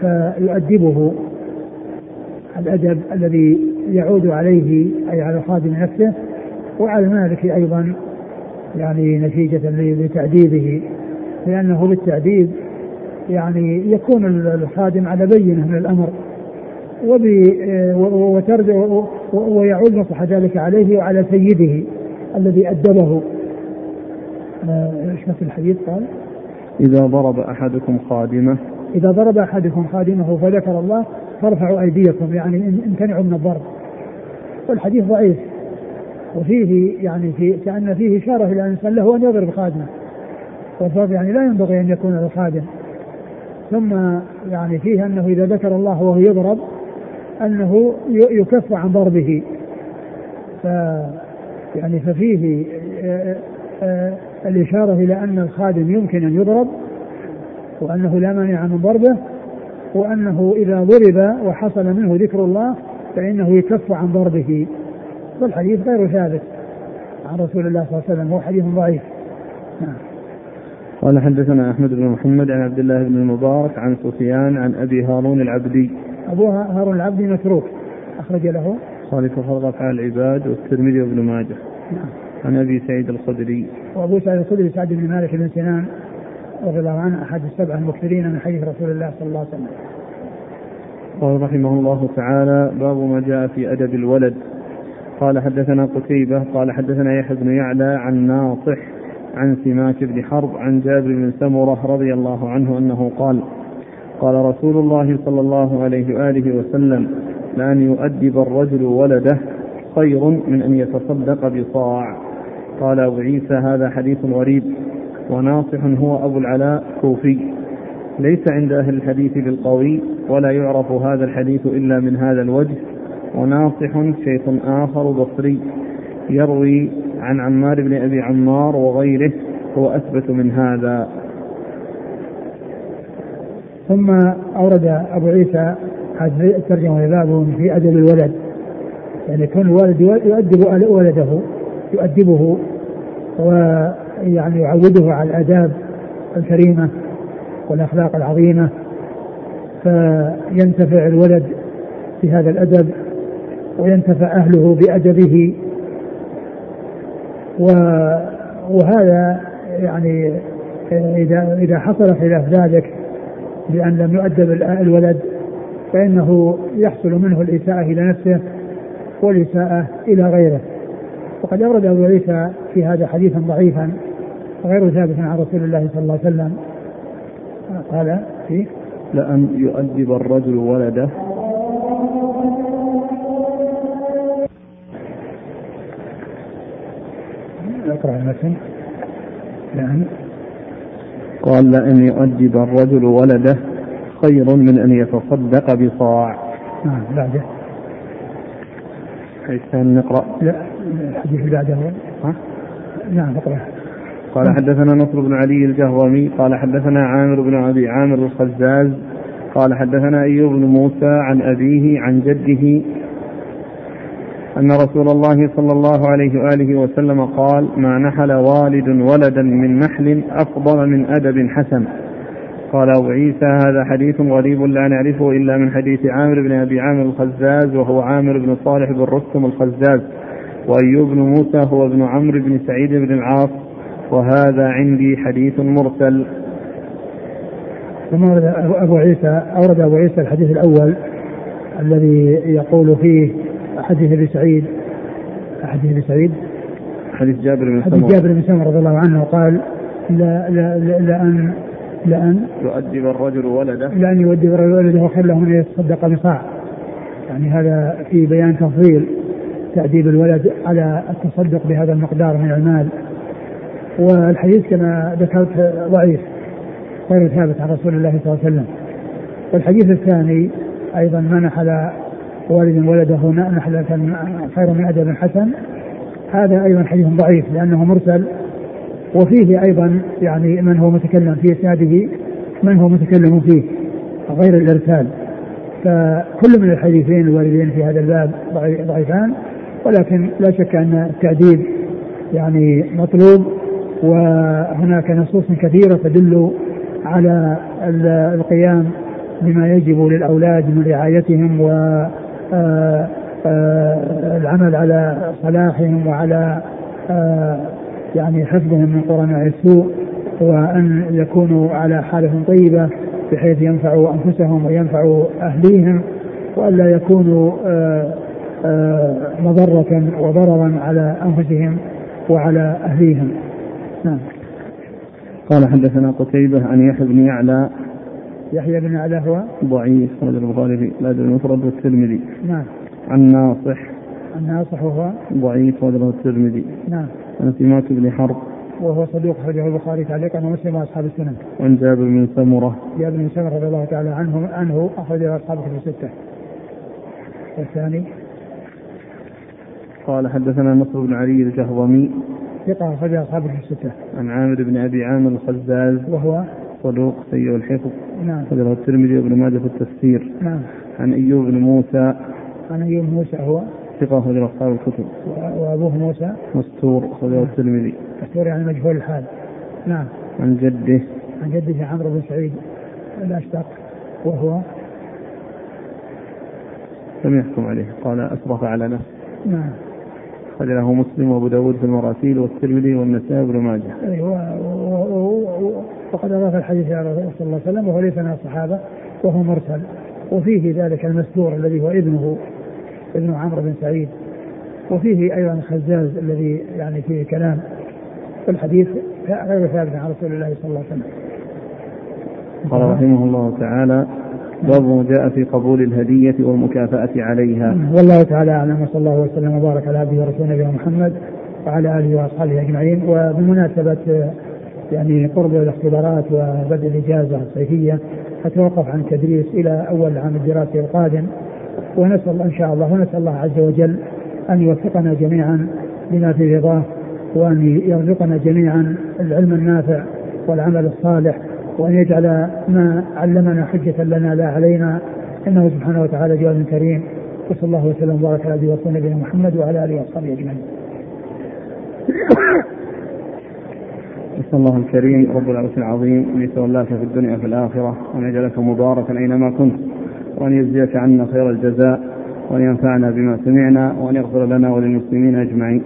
Speaker 2: فيؤدبه الأدب الذي يعود عليه أي على الخادم نفسه وعلى المالك أيضا يعني نتيجة لتاديبه لأنه بالتاديب يعني يكون الخادم على بينة من الأمر. وترجع ويعود مصلحة ذلك عليه وعلى سيده الذي أدبه. إيش مثل الحديث؟ قال؟
Speaker 1: إذا ضرب أحدكم خادمة.
Speaker 2: إذا ضرب أحدكم خادمة فذكر الله فارفعوا أيديكم يعني امتنعوا من الضرب. والحديث ضعيف. وفيه يعني في كأن فيه إشارة إلى الإنسان له أن يضرب خادمة. والضرب يعني لا ينبغي أن يكون الخادم. ثم يعني فيه أنه إذا ذكر الله وهو يضرب أنه يكف عن ضربه. ف يعني ففيه آه، آه، الإشارة إلى أن الخادم يمكن أن يضرب وأنه لا مانع من ضربه وأنه إذا ضرب وحصل منه ذكر الله فإنه يكف عن ضربه. والحديث غير ثابت عن رسول الله صلى الله عليه وسلم هو حديث ضعيف. نعم.
Speaker 1: قال حدثنا أحمد بن محمد عن عبد الله بن المبارك عن سفيان عن أبي هارون العبدي.
Speaker 2: أبو هارون العبدي متروك أخرج له
Speaker 1: خالف خلق افعال العباد والترمذي وابن ماجه. نعم. عن أبي سعيد الخدري.
Speaker 2: وأبو سعيد الخدري سعد بن مالك بن سنان رضي الله عنه أحد السبعة المكثرين من حديث رسول الله صلى الله عليه وسلم.
Speaker 1: قال رحمه الله تعالى باب ما جاء في أدب الولد. قال حدثنا قتيبة قال حدثنا يحيى بن يعلى عن ناصح عن سماك بن حرب عن جابر بن سمرة رضي الله عنه أنه قال قال رسول الله صلى الله عليه وآله وسلم لأن يؤدب الرجل ولده خير من أن يتصدق بصاع. قال أبو عيسى هذا حديث غريب وناصح هو أبو العلاء كوفي. ليس عند أهل الحديث بالقوي ولا يعرف هذا الحديث إلا من هذا الوجه. وناصح شيخ آخر بصري يروي عن عمار بن أبي عمار وغيره هو أثبت من هذا.
Speaker 2: ثم أورد أبو عيسى الترجمة باب في أدب الولد. يعني كون الوالد يؤدب ولده يؤدبه ويعني يعوده على الآداب الكريمة والأخلاق العظيمة فينتفع الولد بهذا الأدب وينتفع أهله بأدبه وهذا يعني إذا إذا حصل خلاف ذلك بأن لم يؤدب الولد فإنه يحصل منه الإساءة إلى نفسه والإساءة إلى غيره. وقد أورد أبو عيسى في هذا حديثا ضعيفا غير ثابت عن رسول الله صلى الله عليه وسلم. قال فيه
Speaker 1: لأن يؤدب الرجل ولده
Speaker 2: اقرأ المتن نعم.
Speaker 1: قال لأن يؤدب الرجل ولده خير من أن يتصدق بصاع.
Speaker 2: نعم بعده.
Speaker 1: حيث نقرأ؟
Speaker 2: لا الحديث اللي بعده. ها؟ نعم اقرأ
Speaker 1: قال حدثنا نصر بن علي الجهرمي قال حدثنا عامر بن ابي عامر الخزاز قال حدثنا أيوب بن موسى عن أبيه عن جده أن رسول الله صلى الله عليه وآله وسلم قال ما نحل والد ولدا من نحل أفضل من أدب حسن. قال أبو عيسى هذا حديث غريب لا نعرفه إلا من حديث عامر بن أبي عامر الخزاز وهو عامر بن صالح بن رستم الخزاز وأيوب بن موسى هو ابن عمرو بن سعيد بن العاص وهذا عندي حديث مرسل.
Speaker 2: ثم أبو عيسى أورد أبو عيسى الحديث الأول الذي يقول فيه حديث ابي سعيد. حديث ابي سعيد.
Speaker 1: حديث جابر بن
Speaker 2: حديث جابر بن سمر رضي الله عنه قال لا لا لا لأن لأن
Speaker 1: يؤدب الرجل ولده.
Speaker 2: لأن يؤدب الرجل ولده خير له من يتصدق بصاع. يعني هذا في بيان تفضيل تأديب الولد على التصدق بهذا المقدار من المال والحديث كما ذكرت ضعيف غير ثابت عن رسول الله صلى الله عليه وسلم. والحديث الثاني أيضا ما نحل والد ولده نحلة خير من أدب حسن. هذا أيضا حديث ضعيف لأنه مرسل. وفيه أيضا يعني من هو متكلم في إسناده من هو متكلم فيه غير الإرسال. فكل من الحديثين الواردين في هذا الباب ضعيفان. ولكن لا شك أن التأديب يعني مطلوب وهناك نصوص كثيرة تدل على القيام بما يجب للأولاد من رعايتهم و العمل على صلاحهم وعلى آه، يعني حفظهم من قرناء السوء وأن يكونوا على حالة طيبة بحيث ينفعوا أنفسهم وينفعوا أهليهم وألا يكونوا مضرة وضررا على أنفسهم وعلى أهليهم. نعم.
Speaker 1: قال حدثنا قتيبة عن يحيى بن يعلى
Speaker 2: يحيى بن يعلى هو؟
Speaker 1: ضعيف رجل البخاري في الأدب المفرد والترمذي.
Speaker 2: نعم.
Speaker 1: عن ناصح
Speaker 2: عن ناصح وهو
Speaker 1: ضعيف رجل الترمذي.
Speaker 2: نعم.
Speaker 1: عن سماك بن حرب.
Speaker 2: وهو صدوق أخرجه البخاري تعليقا ومسلم وأصحاب السنن.
Speaker 1: عن جابر بن سمرة.
Speaker 2: جابر بن سمرة رضي الله تعالى عنه عنه أخرجه أصحاب الكتب الستة. والثاني
Speaker 1: قال حدثنا نصر بن علي الجهضمي.
Speaker 2: ثقة أخرجه أصحاب الستة.
Speaker 1: عن عامر بن أبي عامر الخزاز.
Speaker 2: وهو؟
Speaker 1: صدوق سيء الحفظ.
Speaker 2: نعم.
Speaker 1: أخرجه الترمذي وابن ماجه في التفسير.
Speaker 2: نعم.
Speaker 1: عن أيوب بن موسى.
Speaker 2: عن أيوب موسى هو؟
Speaker 1: ثقة أخرجه أصحاب الكتب.
Speaker 2: وأبوه موسى؟
Speaker 1: مستور أخرجه نعم. الترمذي.
Speaker 2: مستور يعني مجهول الحال. نعم.
Speaker 1: عن جده.
Speaker 2: عن جده عمرو بن سعيد الأشتق. وهو؟
Speaker 1: لم يحكم عليه. قال أسرف على نفسه
Speaker 2: نعم.
Speaker 1: أخرج له مسلم وأبو داود في المراسيل والترمذي والنسائي وابن ماجه.
Speaker 2: أيوه وقد أضاف الحديث إلى الرسول صلى الله عليه وسلم وهو ليس من الصحابة وهو مرسل وفيه ذلك المستور الذي هو ابنه ابن عمرو بن سعيد وفيه أيضا الخزاز الذي يعني فيه كلام الحديث غير ثابت عن رسول الله صلى الله عليه وسلم.
Speaker 1: قال رحمه الله تعالى باب جاء في قبول الهدية والمكافأة عليها.
Speaker 2: والله تعالى أعلم وصلى الله وسلم وبارك على عبده ورسوله نبينا محمد وعلى آله وأصحابه أجمعين وبمناسبة يعني قرب الاختبارات وبدء الإجازة الصيفية أتوقف عن التدريس إلى أول العام الدراسي القادم. ونسأل إن شاء الله ونسأل الله عز وجل أن يوفقنا جميعا لما في رضاه وأن يرزقنا جميعا العلم النافع والعمل الصالح وأن يجعل ما علمنا حجة لنا لا علينا. إنه سبحانه وتعالى جواد كريم. وصلى الله وسلم وبارك على نبينا محمد وعلى آله وأصحابه أجمعين.
Speaker 1: نسأل الله الكريم رب العرش العظيم أن يتولاك في الدنيا وفي الآخرة وأن يجعلك مباركا أينما كنت وأن يجزيك عنا خير الجزاء وأن ينفعنا بما سمعنا وأن يغفر لنا وللمسلمين أجمعين.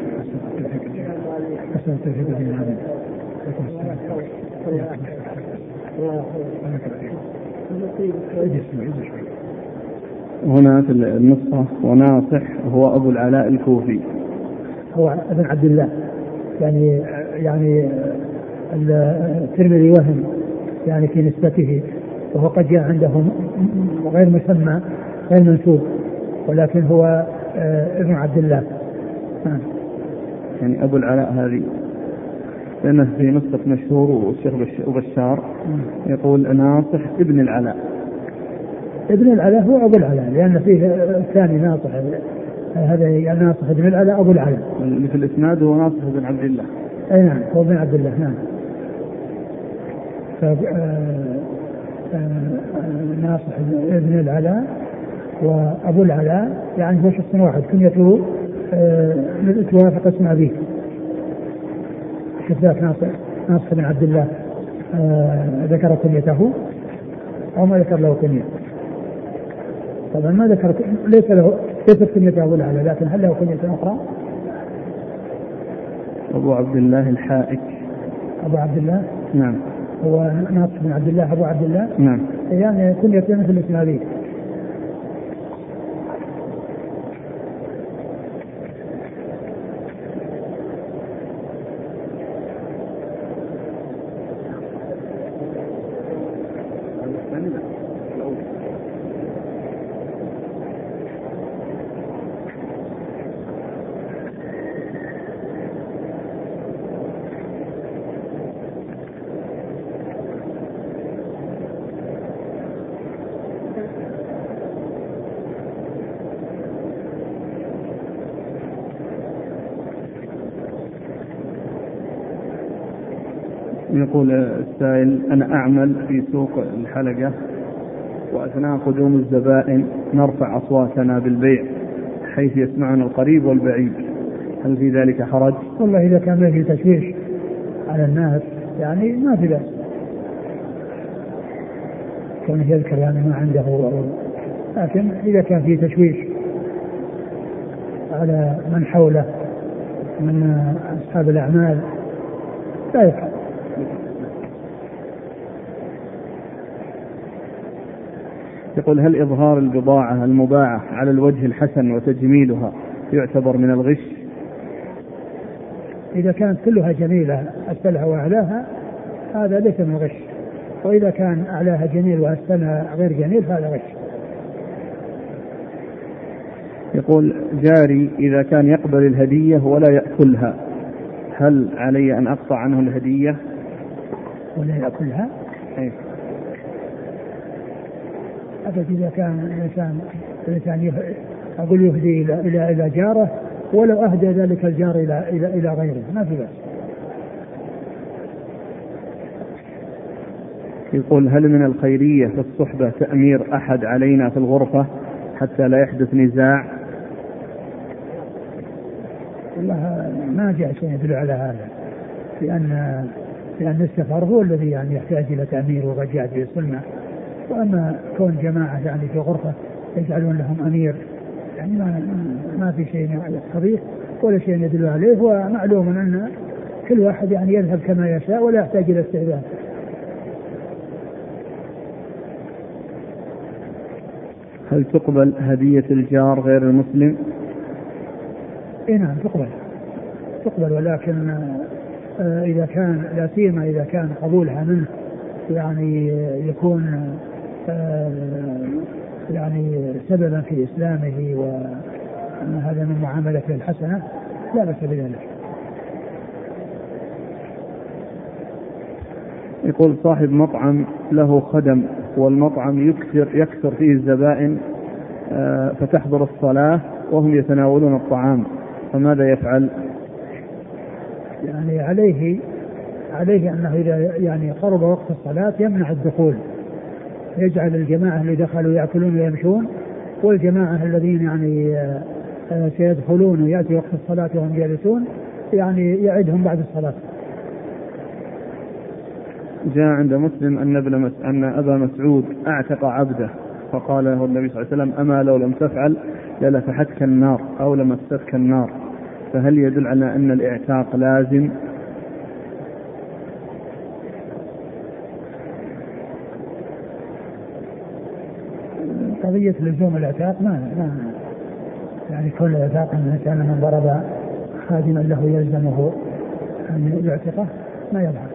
Speaker 1: هنا في النسخة وناصح هو أبو العلاء الكوفي
Speaker 2: هو ابن عبد الله يعني يعني الترمذي وهم يعني في نسبته وهو قد جاء عندهم غير مسمى غير منسوب ولكن هو آه، ابن عبد الله.
Speaker 1: نعم. يعني أبو العلاء هذه لأنه في نسخة مشهور والشيخ بشار يقول ناصح ابن العلاء.
Speaker 2: ابن العلاء هو أبو العلاء لأن فيه الثاني ناصح هذا ناصح بن العلاء أبو العلاء.
Speaker 1: اللي في الإسناد هو ناصح بن عبد الله.
Speaker 2: أي نعم هو بن عبد الله نعم. ناصح ابن العلاء وأبو العلاء يعني هو شخص واحد كنيته آه توافق اسم أبيه كذاك ناصر ناصر بن عبد الله آه ذكر كنيته أو ما ذكر له كنية. طبعا ما ذكر ليس له ليست كنيته الأعلى لكن هل له كنية أخرى؟
Speaker 1: أبو عبد الله الحائك.
Speaker 2: أبو عبد الله؟
Speaker 1: نعم.
Speaker 2: هو ناصر بن عبد الله أبو عبد الله.
Speaker 1: نعم.
Speaker 2: يعني كنيته مثل الإسماعيلي.
Speaker 1: يقول السائل أنا أعمل في سوق الحلقة وأثناء قدوم الزبائن نرفع أصواتنا بالبيع حيث يسمعنا القريب والبعيد. هل في ذلك حرج؟
Speaker 2: والله إذا كان فيه تشويش على الناس يعني ما في بأس. كونه يذكر يعني ما عنده لكن إذا كان فيه تشويش على من حوله من أصحاب الأعمال لا يفعل.
Speaker 1: يقول هل إظهار البضاعة المباعة على الوجه الحسن وتجميلها يعتبر من الغش؟
Speaker 2: إذا كانت كلها جميلة أسفلها وأعلاها هذا ليس من الغش وإذا كان أعلاها جميل وأسفلها غير جميل فهذا غش
Speaker 1: يقول جاري إذا كان يقبل الهدية ولا يأكلها هل علي أن أقطع عنه الهدية؟
Speaker 2: ولا يأكلها؟
Speaker 1: أي.
Speaker 2: أبد إذا كان الإنسان الإنسان أقول يهدي إلى إلى إلى جاره ولو أهدى ذلك الجار إلى إلى إلى غيره ما في بأس.
Speaker 1: يقول هل من الخيرية في الصحبة تأمير أحد علينا في الغرفة حتى لا يحدث نزاع؟
Speaker 2: والله ما جاء شيء يدل على هذا لأن لأن السفر هو الذي يعني يحتاج إلى تأمير وقد جاء في السنة وأما كون جماعة يعني في غرفة يجعلون لهم أمير يعني ما ما في شيء يقتضيه ولا شيء يدل عليه ومعلوم أن كل واحد يعني يذهب كما يشاء ولا يحتاج إلى استئذان.
Speaker 1: هل تقبل هدية الجار غير المسلم؟
Speaker 2: إي نعم تقبل تقبل ولكن آه، إذا كان لا سيما إذا كان قبولها منه يعني يكون يعني سببا في إسلامه وان هذا من معاملته الحسنة لا بأس بذلك.
Speaker 1: يقول صاحب مطعم له خدم والمطعم يكثر يكثر فيه الزبائن آه، فتحضر الصلاة وهم يتناولون الطعام فماذا يفعل؟
Speaker 2: يعني عليه عليه أنه إذا يعني قرب وقت الصلاة يمنع الدخول يجعل الجماعة اللي دخلوا يأكلون ويمشون والجماعة الذين يعني آه، آه، سيدخلون ويأتي وقت الصلاة وهم جالسون يعني يعدهم بعد الصلاة.
Speaker 1: جاء عند مسلم أن ابن مس... أن أبا مسعود أعتق عبده فقال له النبي صلى الله عليه وسلم أما لو لم تفعل للفحتك النار أو لمستك النار فهل يدل على أن الإعتاق لازم؟
Speaker 2: قضية لزوم العتاق ما ما يعني كل العتاق ان الإنسان من ضرب خادما له يلزمه أن يعتقه ما يظهر.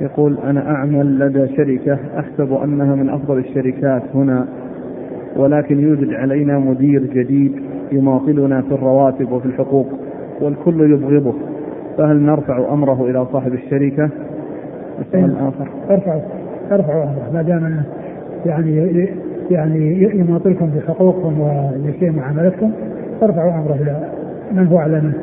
Speaker 1: يقول أنا أعمل لدى شركة أحسب أنها من أفضل الشركات هنا ولكن يوجد علينا مدير جديد يماطلنا في الرواتب وفي الحقوق والكل يبغضه. فهل نرفع أمره إلى صاحب الشركة؟
Speaker 2: السؤال اخر ارفعوا. ارفعوا أمره. ما دام يعني يعني يماطلكم في حقوقكم ويسيء معاملتكم ارفعوا أمره إلى من هو اعلى منه.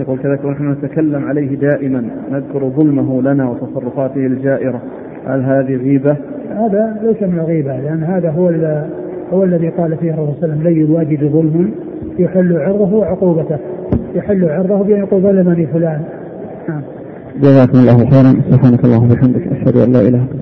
Speaker 1: يقول كذلك ونحن نتكلم عليه دائما نذكر ظلمه لنا وتصرفاته الجائرة هل هذه غيبة؟
Speaker 2: هذا ليس من الغيبة لأن هذا هو هو الذي قال فيه الرسول صلى الله عليه وسلم لي الواجد ظلم يحل عرضه وعقوبته يحل عرضه بأن يقول ظلمني فلان
Speaker 1: جزاكم الله خيرا سبحانك اللهم وبحمدك أشهد أن لا إله إلا